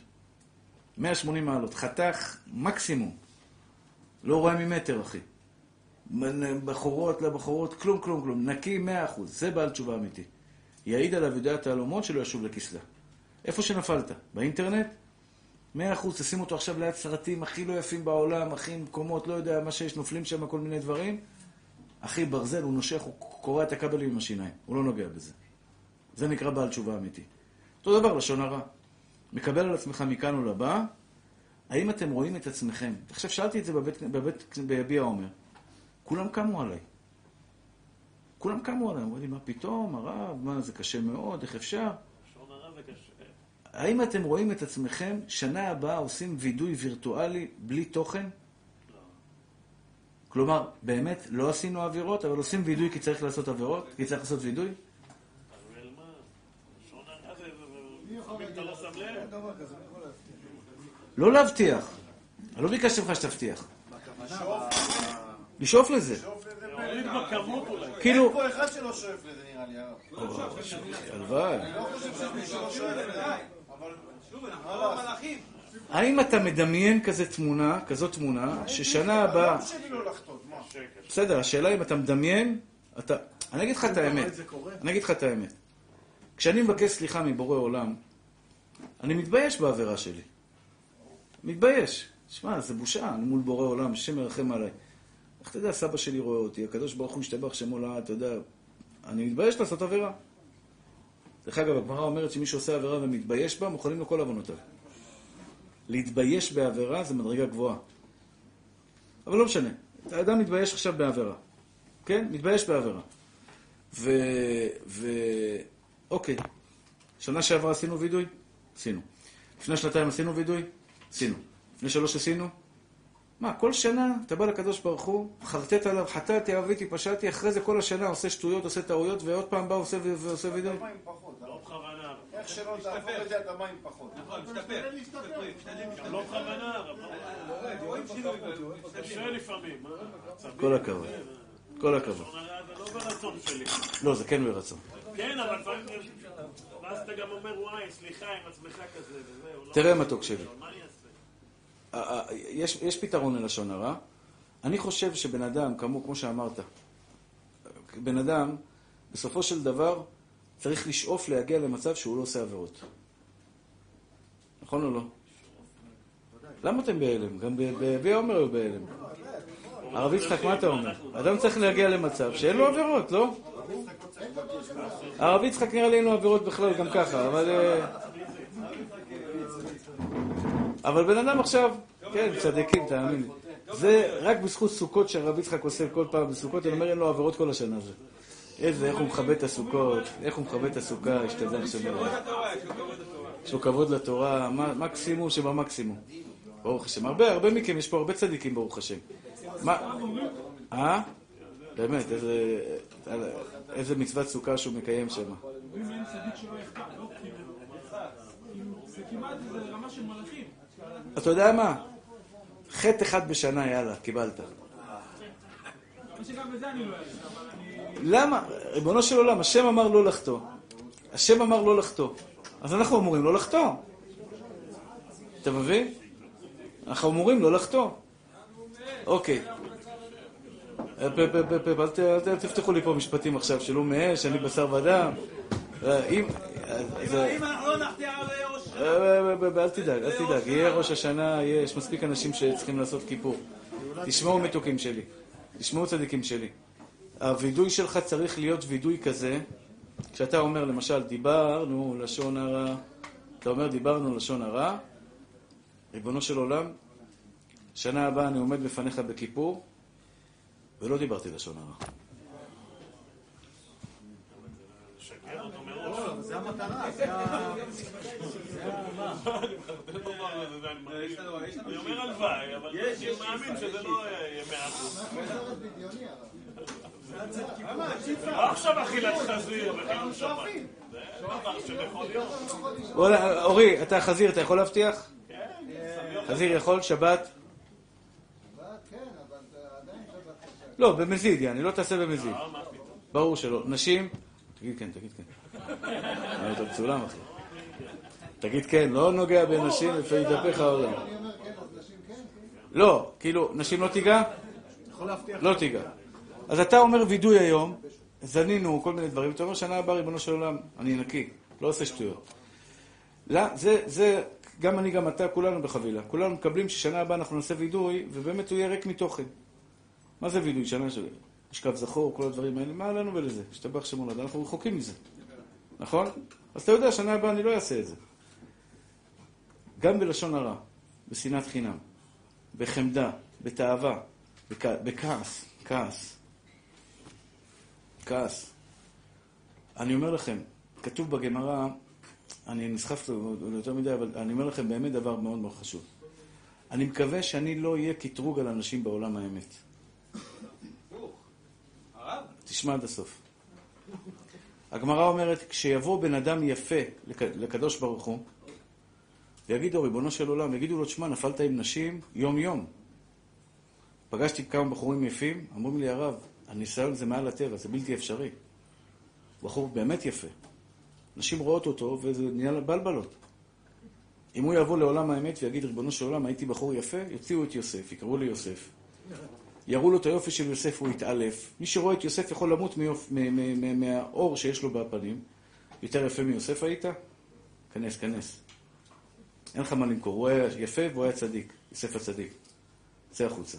180 מעלות, חתך מקסימום. לא רואה ממטר, אחי. בחורות לבחורות, כלום, כלום, כלום. נקי 100%. זה בעל תשובה אמיתי. יעיד עליו יודע תעלומות שלא ישוב לכסלה. איפה שנפלת? באינטרנט? 100%, תשים אותו עכשיו ליד סרטים הכי לא יפים בעולם, הכי מקומות, לא יודע מה שיש, נופלים שם כל מיני דברים. הכי ברזל, הוא נושך, הוא קורע את הכבלים עם השיניים. הוא לא נוגע בזה. זה נקרא בעל תשובה אמיתי. אותו דבר, לשון הרע. מקבל על עצמך מכאן ולבא, האם אתם רואים את עצמכם? עכשיו שאלתי את זה בבית, בבית, ביביע עומר. כולם קמו עליי. כולם קמו עליי, אמרו לי, מה פתאום, הרב, מה, זה קשה מאוד, איך אפשר? האם אתם רואים את עצמכם שנה הבאה עושים וידוי וירטואלי בלי תוכן? כלומר, באמת לא עשינו עבירות, אבל עושים וידוי כי צריך לעשות עבירות? כי צריך לעשות וידוי? אבל מה? לשון הרע זה... זה- אם אתה לא להבטיח. לא. אני לא ביקשתי ממך שתבטיח. לשאוף לזה. כאילו, אין פה אחד שלא שואף לזה נראה לי, הרב. הלוואי. אני לא חושב שיש מישהו שלא שואף לזה. אבל שוב, אנחנו לא מלאכים. האם אתה מדמיין כזה תמונה, כזאת תמונה, ששנה הבאה... לא לא? בסדר, השאלה אם אתה מדמיין, אתה... אני אגיד לך את האמת. אני אגיד לך את האמת. כשאני מבקש סליחה מבורא עולם, אני מתבייש בעבירה שלי. מתבייש. שמע, זה בושה, אני מול בורא עולם, השם ירחם עליי. איך אתה יודע, סבא שלי רואה אותי, הקדוש ברוך הוא השתבח שמו לעד, אתה יודע, אני מתבייש לעשות עבירה. דרך אגב, הגמרא אומרת שמי שעושה עבירה ומתבייש בה, מוכנים לו כל עוונותיו. להתבייש בעבירה זה מדרגה גבוהה. אבל לא משנה. האדם מתבייש עכשיו בעבירה. כן? מתבייש בעבירה. ו... ו... אוקיי. שנה שעברה עשינו וידוי? עשינו. לפני שנתיים עשינו וידוי? עשינו. לפני שלוש עשינו? מה, כל שנה אתה בא לקדוש ברוך הוא, חרטט עליו, חטאתי, עוויתי, פשעתי, אחרי זה כל השנה עושה שטויות, עושה טעויות, ועוד פעם בא ועושה ועושה וידוי? מים פחות. לא בכוונה. איך שלא תהפוך את זה, אתה מים פחות. נכון, משתפר. לא בכוונה, אבל לא-. קשה לפעמים. מה? עצבים. כל הכבוד. כל הכבוד. זה לא ברצון שלי. לא, זה כן ברצון. כן, אבל לפעמים. ואז אתה גם אומר, וואי, סליחה עם עצמך כזה, וזהו. לא- תראה מתוק שלי. יש, יש פתרון ללשון הרע. אני חושב שבן אדם, כמו, כמו שאמרת, בן אדם, בסופו של דבר, צריך לשאוף להגיע למצב שהוא לא עושה עבירות. נכון או לא? למה אתם בהלם? גם בי עומר היו בהלם. הרב יצחק, מה אתה אומר? אדם צריך להגיע למצב שאין לו עבירות, לא? הרב יצחק נראה לי אין לו עבירות בכלל, גם ככה, אבל... אה, אבל בן אדם עכשיו, כן, צדיקים, תאמין לי. זה רק בזכות סוכות שהרב יצחק עושה כל פעם בסוכות, אני אומר, אין לו עבירות כל השנה הזאת. איזה, איך הוא מכבד את הסוכות, איך הוא מכבד את הסוכה, השתדל שבא. יש לו כבוד לתורה, מקסימום שבמקסימום. ברוך השם. הרבה, הרבה מכם, יש פה הרבה צדיקים, ברוך השם. מה? אה? באמת, איזה, איזה מצוות סוכה שהוא מקיים שם. אתה יודע מה? חטא אחד בשנה, יאללה, קיבלת. למה? ריבונו של עולם, השם אמר לא לחטוא. השם אמר לא לחטוא. אז אנחנו אמורים לא לחטוא. אתה מבין? אנחנו אמורים לא לחטוא. אוקיי. אה, אל אל תפתחו לי פה משפטים עכשיו, שלא מאש, אני בשר ודם. אה, אם... אה, אנחנו לא נחטיא על ראש... אה, אל תדאג, אל תדאג. יהיה ראש השנה, יש מספיק אנשים שצריכים לעשות כיפור. תשמעו מתוקים שלי. תשמעו צדיקים שלי. הווידוי שלך צריך להיות וידוי כזה, כשאתה אומר למשל, דיברנו לשון הרע, אתה אומר דיברנו לשון הרע, ריבונו של עולם, שנה הבאה אני עומד בפניך בכיפור, ולא דיברתי לשון הרע. לשקר אותו מראש. זה המטרה, זה ה... אני אומר הלוואי, אבל אני מאמין שזה לא יהיה מאה אחוז. סרט בדיוני, הרב. לא עכשיו אכילת חזיר וחילול שבת. זה דבר שיכול להיות. וואלה, אורי, אתה חזיר, אתה יכול להבטיח? חזיר יכול? שבת, כן, אבל זה עדיין שבת קשה. לא, במזיד, יעני, לא תעשה במזיד. אה? ברור שלא. נשים? תגיד כן, תגיד כן. אה, אתה מצולם, אחי. תגיד כן, לא נוגע בנשים, לפעמים יתהפך העולם. אני אומר כן, אז נשים כן? לא, כאילו, נשים לא תיגע? לא תיגע. אז אתה אומר וידוי היום, זנינו כל מיני דברים, אתה אומר שנה הבאה, ריבונו של עולם, אני נקי, לא עושה שטויות. לא, זה, זה, גם אני, גם אתה, כולנו בחבילה. כולנו מקבלים ששנה הבאה אנחנו נעשה וידוי, ובאמת הוא יהיה ריק מתוכן. מה זה וידוי? שנה של משכב זכור, כל הדברים האלה, מה לנו ולזה? השתבח שם הולד, אנחנו רחוקים מזה. נכון? אז אתה יודע, שנה הבאה אני לא אעשה את זה. גם בלשון הרע, בשנאת חינם, בחמדה, בתאווה, בכ... בכעס, כעס. כעס. אני אומר לכם, כתוב בגמרא, אני נסחף יותר מדי, אבל אני אומר לכם באמת דבר מאוד מאוד חשוב. אני מקווה שאני לא אהיה קטרוג על אנשים בעולם האמת. תשמע עד הסוף. הגמרא אומרת, כשיבוא בן אדם יפה לק- לקדוש ברוך הוא, ויגידו, ריבונו של עולם, יגידו לו, תשמע, נפלת עם נשים יום-יום. פגשתי כמה בחורים יפים, אמרו לי, הרב, הניסיון זה מעל הטבע, זה בלתי אפשרי. בחור באמת יפה. נשים רואות אותו, וזה נהיה לה בלבלות. אם הוא יבוא לעולם האמת ויגיד, ריבונו של עולם, הייתי בחור יפה, יוציאו את יוסף, יקראו לי יוסף. יראו לו את היופי של יוסף, הוא יתעלף. מי שרואה את יוסף יכול למות מיופ... מ- מ- מ- מהאור שיש לו בפנים. יותר יפה מיוסף היית? כנס, כנס. אין לך מה למכור. הוא היה יפה והוא היה צדיק. יוסף הצדיק. צא החוצה.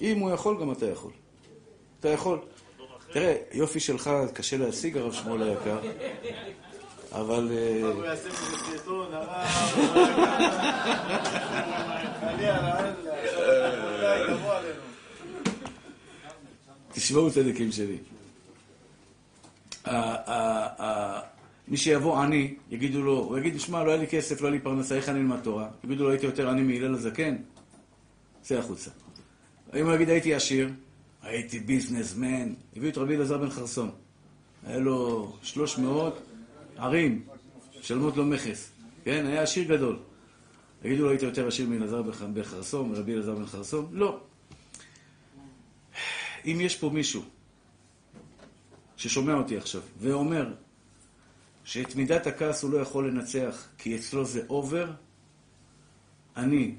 אם הוא יכול, גם אתה יכול. אתה יכול. תראה, יופי שלך קשה להשיג, הרב שמואל היקר, אבל... אה, הוא יעשה מזה סרטון. תשמעו צדיקים שלי. מי שיבוא עני, יגידו לו, הוא יגיד, שמע, לא היה לי כסף, לא היה לי פרנסה, איך אני אלמד תורה? יגידו לו, הייתי יותר עני מהלל הזקן? צא החוצה. אם הוא יגיד, הייתי עשיר, הייתי ביזנסמן, הביאו את רבי אלעזר בן חרסון. היה לו 300 ערים, משלמות לו מכס. כן, היה עשיר גדול. יגידו לו, היית יותר עשיר מאלעזר בן- חרסון, מרבי אלעזר בן חרסון? לא. אם יש פה מישהו ששומע אותי עכשיו ואומר שאת מידת הכעס הוא לא יכול לנצח כי אצלו זה over, אני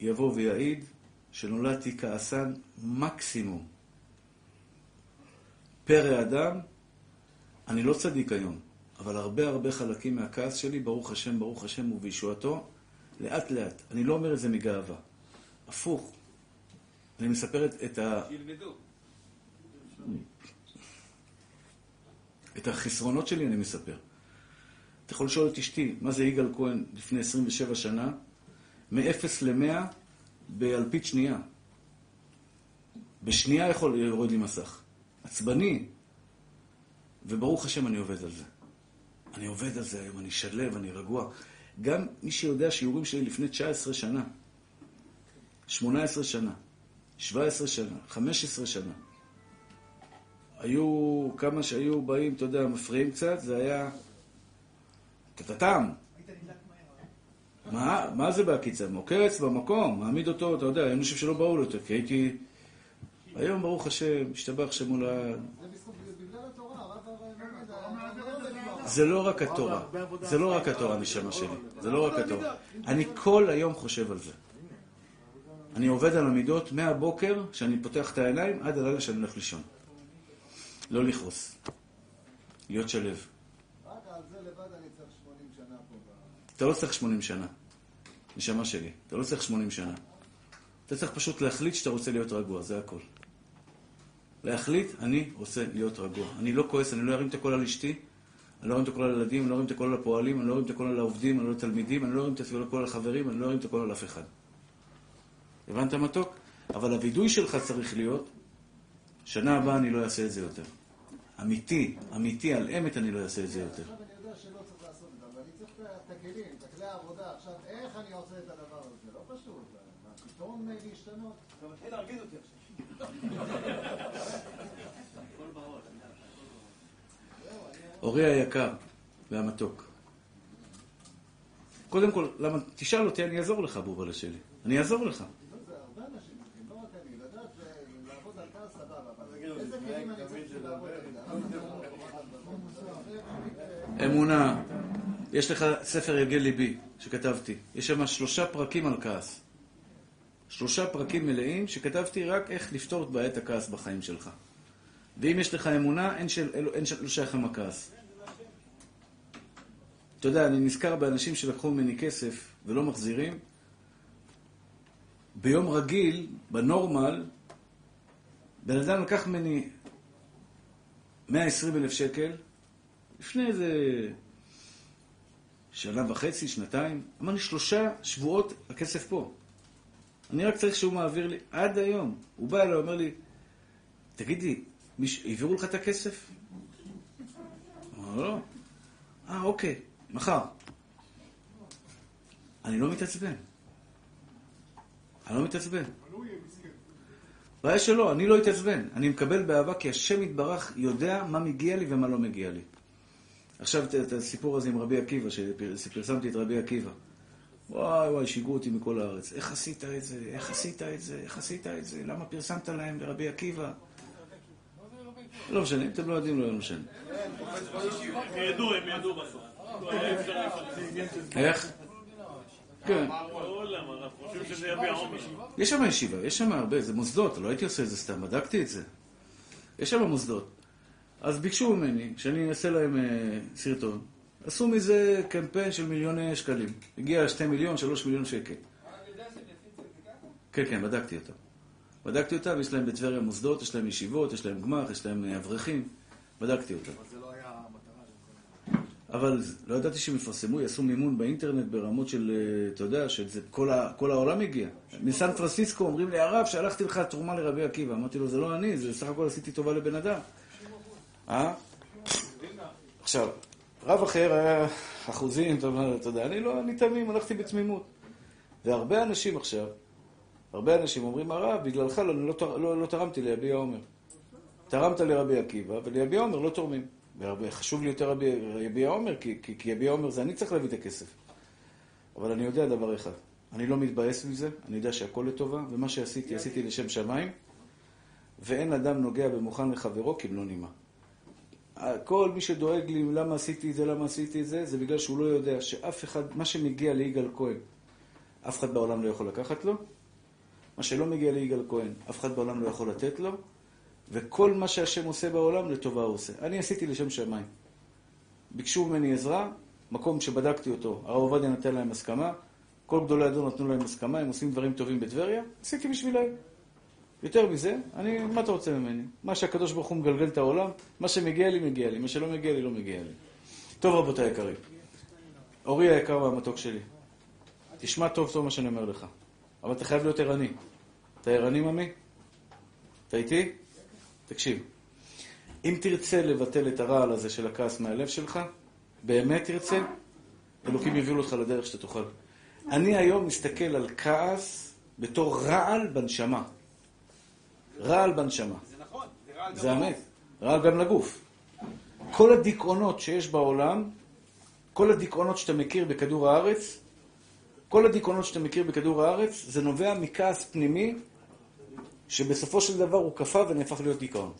יבוא ויעיד שנולדתי כעסן מקסימום. פרא אדם, אני לא צדיק היום, אבל הרבה הרבה חלקים מהכעס שלי, ברוך השם, ברוך השם, ובישועתו, לאט לאט. אני לא אומר את זה מגאווה. הפוך. אני מספר את, את, ה, שילמדו. את החסרונות שלי, אני מספר. אתה יכול לשאול את אשתי, מה זה יגאל כהן לפני 27 שנה? מ-0 ל-100 באלפית שנייה. בשנייה יכול יורד לי מסך. עצבני. וברוך השם אני עובד על זה. אני עובד על זה היום, אני שלב, אני רגוע. גם מי שיודע שיעורים שלי לפני 19 שנה, 18 שנה, 17 שנה, 15 שנה, היו כמה שהיו באים, אתה יודע, מפריעים קצת, זה היה טטטם. מה, מה זה בעקיצה? מוקץ במקום, מעמיד אותו, אתה יודע, אני חושב שלא באו לו יותר, כי הייתי... היום, ברוך השם, השתבח שמו לעד. זה בזכות, בגלל התורה, הרב הרב זה לא רק התורה. זה לא רק התורה, נשמה שלי. זה לא רק התורה. אני כל היום חושב על זה. אני עובד על המידות מהבוקר, שאני פותח את העיניים, עד הלילה שאני הולך לישון. לא לכעוס. להיות שלב. רק על זה לבד אני צריך 80 שנה פה. ב- אתה לא צריך 80 שנה. נשמה שלי. אתה לא צריך 80 שנה. אתה צריך פשוט להחליט שאתה רוצה להיות רגוע, זה הכל. להחליט, אני רוצה להיות רגוע. אני לא כועס, אני לא ארים את הקול על אשתי, אני לא ארים את הקול על הילדים, אני לא ארים את הקול על הפועלים, אני לא ארים את הקול על העובדים, אני לא ארים לתלמידים, אני לא ארים את הקול על החברים, אני לא ארים את הקול על אף אחד. הבנת מתוק? אבל הווידוי שלך צריך להיות, שנה הבאה אני לא אעשה את זה יותר. אמיתי, אמיתי, על אמת אני לא אעשה את זה יותר. עכשיו אני יודע שלא צריך לעשות את זה, אבל אני צריך את הכלים, את הכלי העבודה. עכשיו, איך אני עושה את הדבר הזה? לא פשוט. מה, פתאום להשתנות? אתה מתחיל להרגיז אותי עכשיו. אורי היקר והמתוק. קודם כל, למה, תשאל אותי, אני אעזור לך, בובלה שלי. אני אעזור לך. אמונה. יש לך ספר יגל ליבי שכתבתי. יש שם שלושה פרקים על כעס. שלושה פרקים מלאים שכתבתי רק איך לפתור את בעיית הכעס בחיים שלך. ואם יש לך אמונה, אין, של, אין, אין לא שייך עם הכעס. אתה יודע, אני נזכר באנשים שלקחו ממני כסף ולא מחזירים. ביום רגיל, בנורמל, בן אדם לקח ממני 120 אלף שקל, לפני איזה שנה וחצי, שנתיים, אמר לי שלושה שבועות הכסף פה. אני רק צריך שהוא מעביר לי, עד היום. הוא בא אליי, אומר לי, תגידי, מיש... העבירו לך את הכסף? אמר לו, לא. אה, אוקיי, מחר. אני לא מתעצבן. אני לא מתעצבן. בעיה שלא, אני לא אתעצבן. אני מקבל באהבה כי השם יתברך יודע מה מגיע לי ומה לא מגיע לי. עכשיו את, הסיפור הזה עם רבי עקיבא, שפרסמתי את רבי עקיבא. וואי וואי, שיגעו אותי מכל הארץ. איך עשית את זה? איך עשית את זה? איך עשית את זה? למה פרסמת להם לרבי עקיבא? לא משנה, אם אתם לא יודעים, לא משנה. הם ידעו, הם ידעו בסוף. איך? כן. יש שם ישיבה, יש שם הרבה, זה מוסדות, לא הייתי עושה את זה סתם, בדקתי את זה. יש שם מוסדות. אז ביקשו ממני שאני אעשה להם אה, סרטון. עשו מזה קמפיין של מיליוני שקלים. הגיע שתי מיליון, שלוש מיליון שקל. כן, כן, בדקתי אותם. בדקתי אותם, יש להם בטבריה מוסדות, יש להם ישיבות, יש להם גמ"ח, יש להם אה, אברכים. בדקתי אותם. אבל לא ידעתי שהם יפרסמו, יעשו מימון באינטרנט ברמות של, אה, אתה יודע, שזה כל, ה, כל העולם הגיע. מסן פרנסיסקו אומרים לי, הרב, שלחתי לך תרומה לרבי עקיבא. אמרתי לו, זה לא אני, זה סך הכל עשיתי טובה לבן אדם. אה? עכשיו, רב אחר היה אחוזים, אתה יודע, אני לא, אני תמים, הלכתי בתמימות. והרבה אנשים עכשיו, הרבה אנשים אומרים, הרב, בגללך לא, לא, לא, לא תרמתי ליביע עומר. תרמת לרבי עקיבא, וליביע עומר לא תורמים. חשוב לי יותר רבי, יביע עומר, כי, כי, כי יביע עומר זה אני צריך להביא את הכסף. אבל אני יודע דבר אחד, אני לא מתבאס מזה, אני יודע שהכל לטובה, ומה שעשיתי, עשיתי לשם שמיים, ואין אדם נוגע במוכן לחברו כמלוא נימה. כל מי שדואג לי למה עשיתי את זה, למה עשיתי את זה, זה בגלל שהוא לא יודע שאף אחד, מה שמגיע ליגאל כהן, אף אחד בעולם לא יכול לקחת לו, מה שלא מגיע ליגאל כהן, אף אחד בעולם לא יכול לתת לו, וכל מה שהשם עושה בעולם, לטובה הוא עושה. אני עשיתי לשם שמיים. ביקשו ממני עזרה, מקום שבדקתי אותו, הרב עובדיה נתן להם הסכמה, כל גדולי הדור נתנו להם הסכמה, הם עושים דברים טובים בטבריה, עשיתי בשבילם. יותר מזה, אני, מה אתה רוצה ממני? מה שהקדוש ברוך הוא מגלגל את העולם, מה שמגיע לי, מגיע לי, מה שלא מגיע לי, לא מגיע לי. טוב, רבותיי היקרים, אורי היקר והמתוק שלי, תשמע טוב טוב מה שאני אומר לך, אבל אתה חייב להיות ערני. אתה ערני, ממי? אתה איתי? תקשיב. אם תרצה לבטל את הרעל הזה של הכעס מהלב שלך, באמת תרצה, אלוקים יביאו אותך לדרך שאתה תוכל. אני היום מסתכל על כעס בתור רעל בנשמה. רעל בנשמה. זה נכון, זה רעל זה גמור. אמת. רעל גם לגוף. כל הדיכאונות שיש בעולם, כל הדיכאונות שאתה מכיר בכדור הארץ, כל הדיכאונות שאתה מכיר בכדור הארץ, זה נובע מכעס פנימי, שבסופו של דבר הוא כפה ונהפך להיות דיכאון.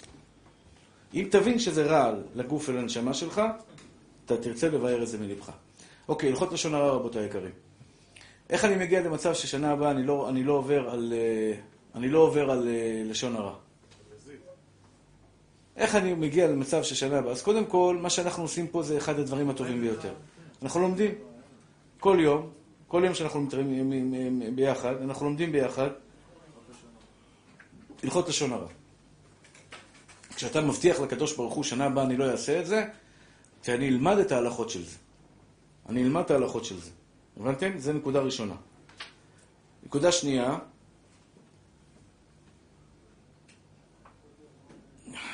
אם תבין שזה רעל לגוף ולנשמה שלך, אתה תרצה לבאר את זה מלבך. אוקיי, הלכות לשון הרע, רבותיי היקרים. איך אני מגיע למצב ששנה הבאה אני לא, אני לא עובר על, אה, אני לא עובר על אה, לשון הרע? איך אני מגיע למצב ששנה הבאה? אז קודם כל, מה שאנחנו עושים פה זה אחד הדברים הטובים ביותר. אנחנו לומדים כל יום, כל יום שאנחנו מתראים ביחד, אנחנו לומדים ביחד הלכות לשון הרע. כשאתה מבטיח לקדוש ברוך הוא, שנה הבאה אני לא אעשה את זה, שאני אלמד את ההלכות של זה. אני אלמד את ההלכות של זה. הבנתם? זו נקודה ראשונה. נקודה שנייה,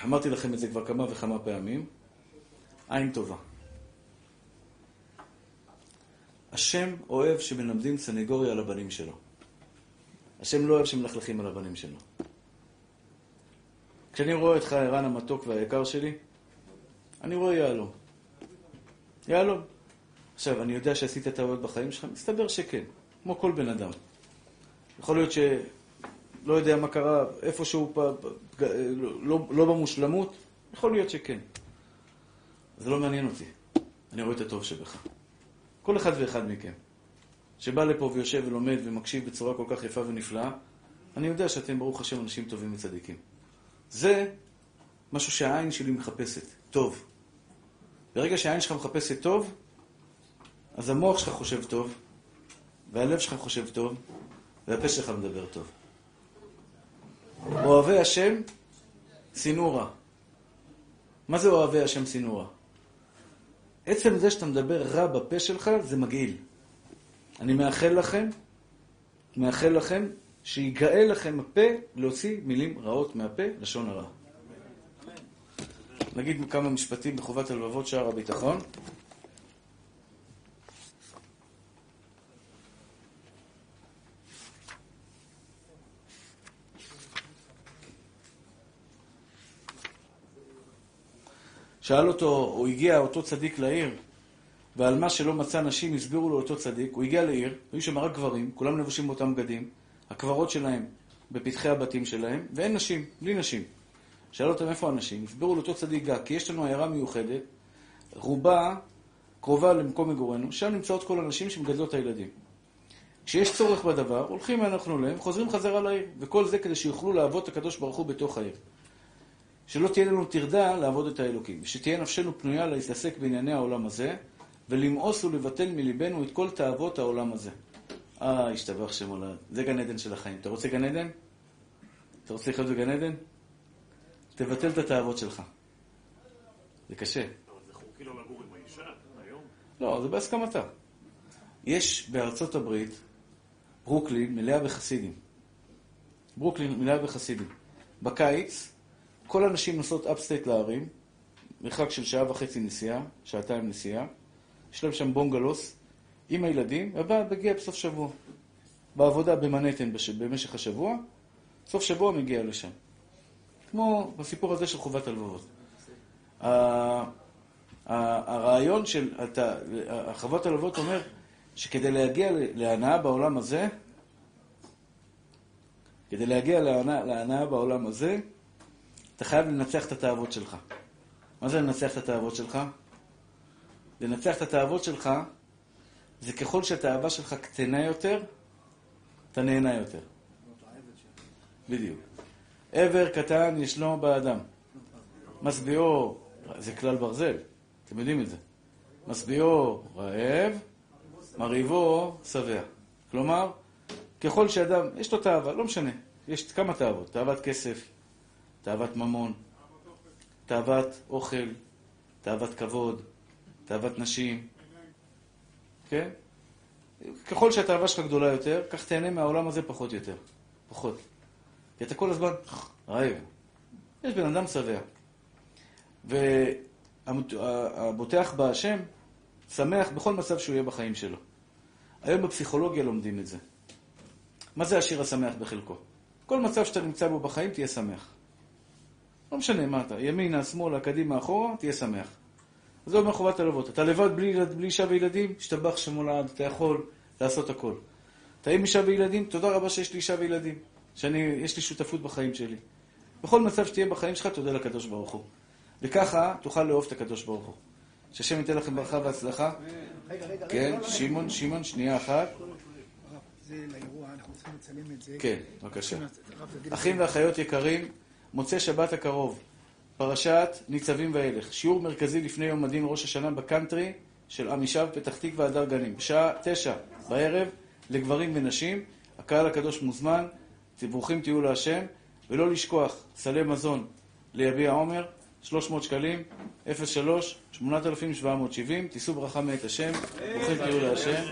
אמרתי לכם את זה כבר כמה וכמה פעמים, עין טובה. השם אוהב שמלמדים סנגוריה על הבנים שלו. השם לא אוהב שמלכלכים על הבנים שלו. כשאני רואה אותך, ערן המתוק והיקר שלי, אני רואה יהלום. יהלום. עכשיו, אני יודע שעשית טעויות בחיים שלך? מסתבר שכן, כמו כל בן אדם. יכול להיות שלא יודע מה קרה, איפשהו, פ... לא, לא, לא במושלמות, יכול להיות שכן. זה לא מעניין אותי. אני רואה את הטוב שבך. כל אחד ואחד מכם, שבא לפה ויושב ולומד ומקשיב בצורה כל כך יפה ונפלאה, אני יודע שאתם, ברוך השם, אנשים טובים וצדיקים. זה משהו שהעין שלי מחפשת, טוב. ברגע שהעין שלך מחפשת טוב, אז המוח שלך חושב טוב, והלב שלך חושב טוב, והפה שלך מדבר טוב. אוהבי השם, רע. מה זה אוהבי השם רע? עצם זה שאתה מדבר רע בפה שלך, זה מגעיל. אני מאחל לכם, מאחל לכם, שיגאל לכם הפה להוציא מילים רעות מהפה, לשון הרע. נגיד כמה משפטים בחובת הלבבות שער הביטחון. שאל אותו, הוא הגיע אותו צדיק לעיר, ועל מה שלא מצא נשים הסבירו לו אותו צדיק, הוא הגיע לעיר, היו שם רק גברים, כולם לבושים באותם בגדים, הקברות שלהם בפתחי הבתים שלהם, ואין נשים, בלי נשים. שאל אותם איפה הנשים, הסבירו לאותו צדיק גג, כי יש לנו עיירה מיוחדת, רובה קרובה למקום מגורנו, שם נמצאות כל הנשים שמגדלות את הילדים. כשיש צורך בדבר, הולכים אנחנו להם, חוזרים חזרה לעיר, וכל זה כדי שיוכלו לעבוד את הקדוש ברוך הוא בתוך העיר. שלא תהיה לנו טרדה לעבוד את האלוקים, ושתהיה נפשנו פנויה להתעסק בענייני העולם הזה, ולמאוס ולבטל מליבנו את כל תאוות העולם הזה. אה, השתבח שם עולם. זה גן עדן של החיים. אתה רוצה גן עדן? אתה רוצה לחיות בגן עדן? תבטל את התאוות שלך. זה קשה. אבל זה חוקי לא לגור עם האישה היום? לא, זה בהסכמתה. יש בארצות הברית, ברוקלין מלאה בחסידים. ברוקלין מלאה בחסידים. בקיץ, כל הנשים נוסעות אפסטייט לערים, מרחק של שעה וחצי נסיעה, שעתיים נסיעה. יש להם שם בונגלוס עם הילדים, והבעל מגיע בסוף שבוע. בעבודה במנהטן בש- במשך השבוע, סוף שבוע מגיע לשם. כמו בסיפור הזה של חובת הלבבות. הרעיון של חוות הלבבות אומר שכדי להגיע להנאה בעולם הזה, כדי להגיע להנאה, להנאה בעולם הזה, אתה חייב לנצח את התאוות שלך. מה זה לנצח את התאוות שלך? לנצח את התאוות שלך זה ככל שהתאווה שלך קטנה יותר, אתה נהנה יותר. בדיוק. עבר קטן ישנו באדם. משביעו, זה כלל ברזל, אתם יודעים את זה. משביעו רעב, מרהיבו שבע. כלומר, ככל שאדם, יש לו תאווה, לא משנה, יש כמה תאוות, תאוות כסף, תאוות ממון, תאוות אוכל, תאוות כבוד, תאוות נשים, כן? ככל שהתאווה שלך גדולה יותר, כך תהנה מהעולם הזה פחות יותר. פחות. כי אתה כל הזמן רעב. יש בן אדם שבע. והבוטח בהשם שמח בכל מצב שהוא יהיה בחיים שלו. היום בפסיכולוגיה לומדים את זה. מה זה השיר השמח בחלקו? כל מצב שאתה נמצא בו בחיים, תהיה שמח. לא משנה מה אתה, ימינה, שמאלה, קדימה, אחורה, תהיה שמח. זה אומר חובת הלוות. אתה לבד בלי, בלי אישה וילדים, השתבח שמו לעד, אתה יכול לעשות הכל. אתה עם אישה וילדים, תודה רבה שיש לי אישה וילדים, שיש לי שותפות בחיים שלי. בכל מצב שתהיה בחיים שלך, תודה לקדוש ברוך הוא. וככה תוכל לאהוב את הקדוש ברוך הוא. שהשם ייתן לכם ברכה והצלחה. כן, לא, שמעון, שמעון, שנייה אחת. כן, בבקשה. אחים ואחיות יקרים, מוצאי שבת הקרוב, פרשת ניצבים ואילך, שיעור מרכזי לפני יום הדין ראש השנה בקאנטרי של עמישב פתח תקווה הדר גנים, בשעה תשע בערב לגברים ונשים, הקהל הקדוש מוזמן, ברוכים תהיו להשם, ולא לשכוח, סלי מזון ליביע עומר, 300 שקלים, 03 8770, תישאו ברכה מאת השם, ברוכים תהיו להשם.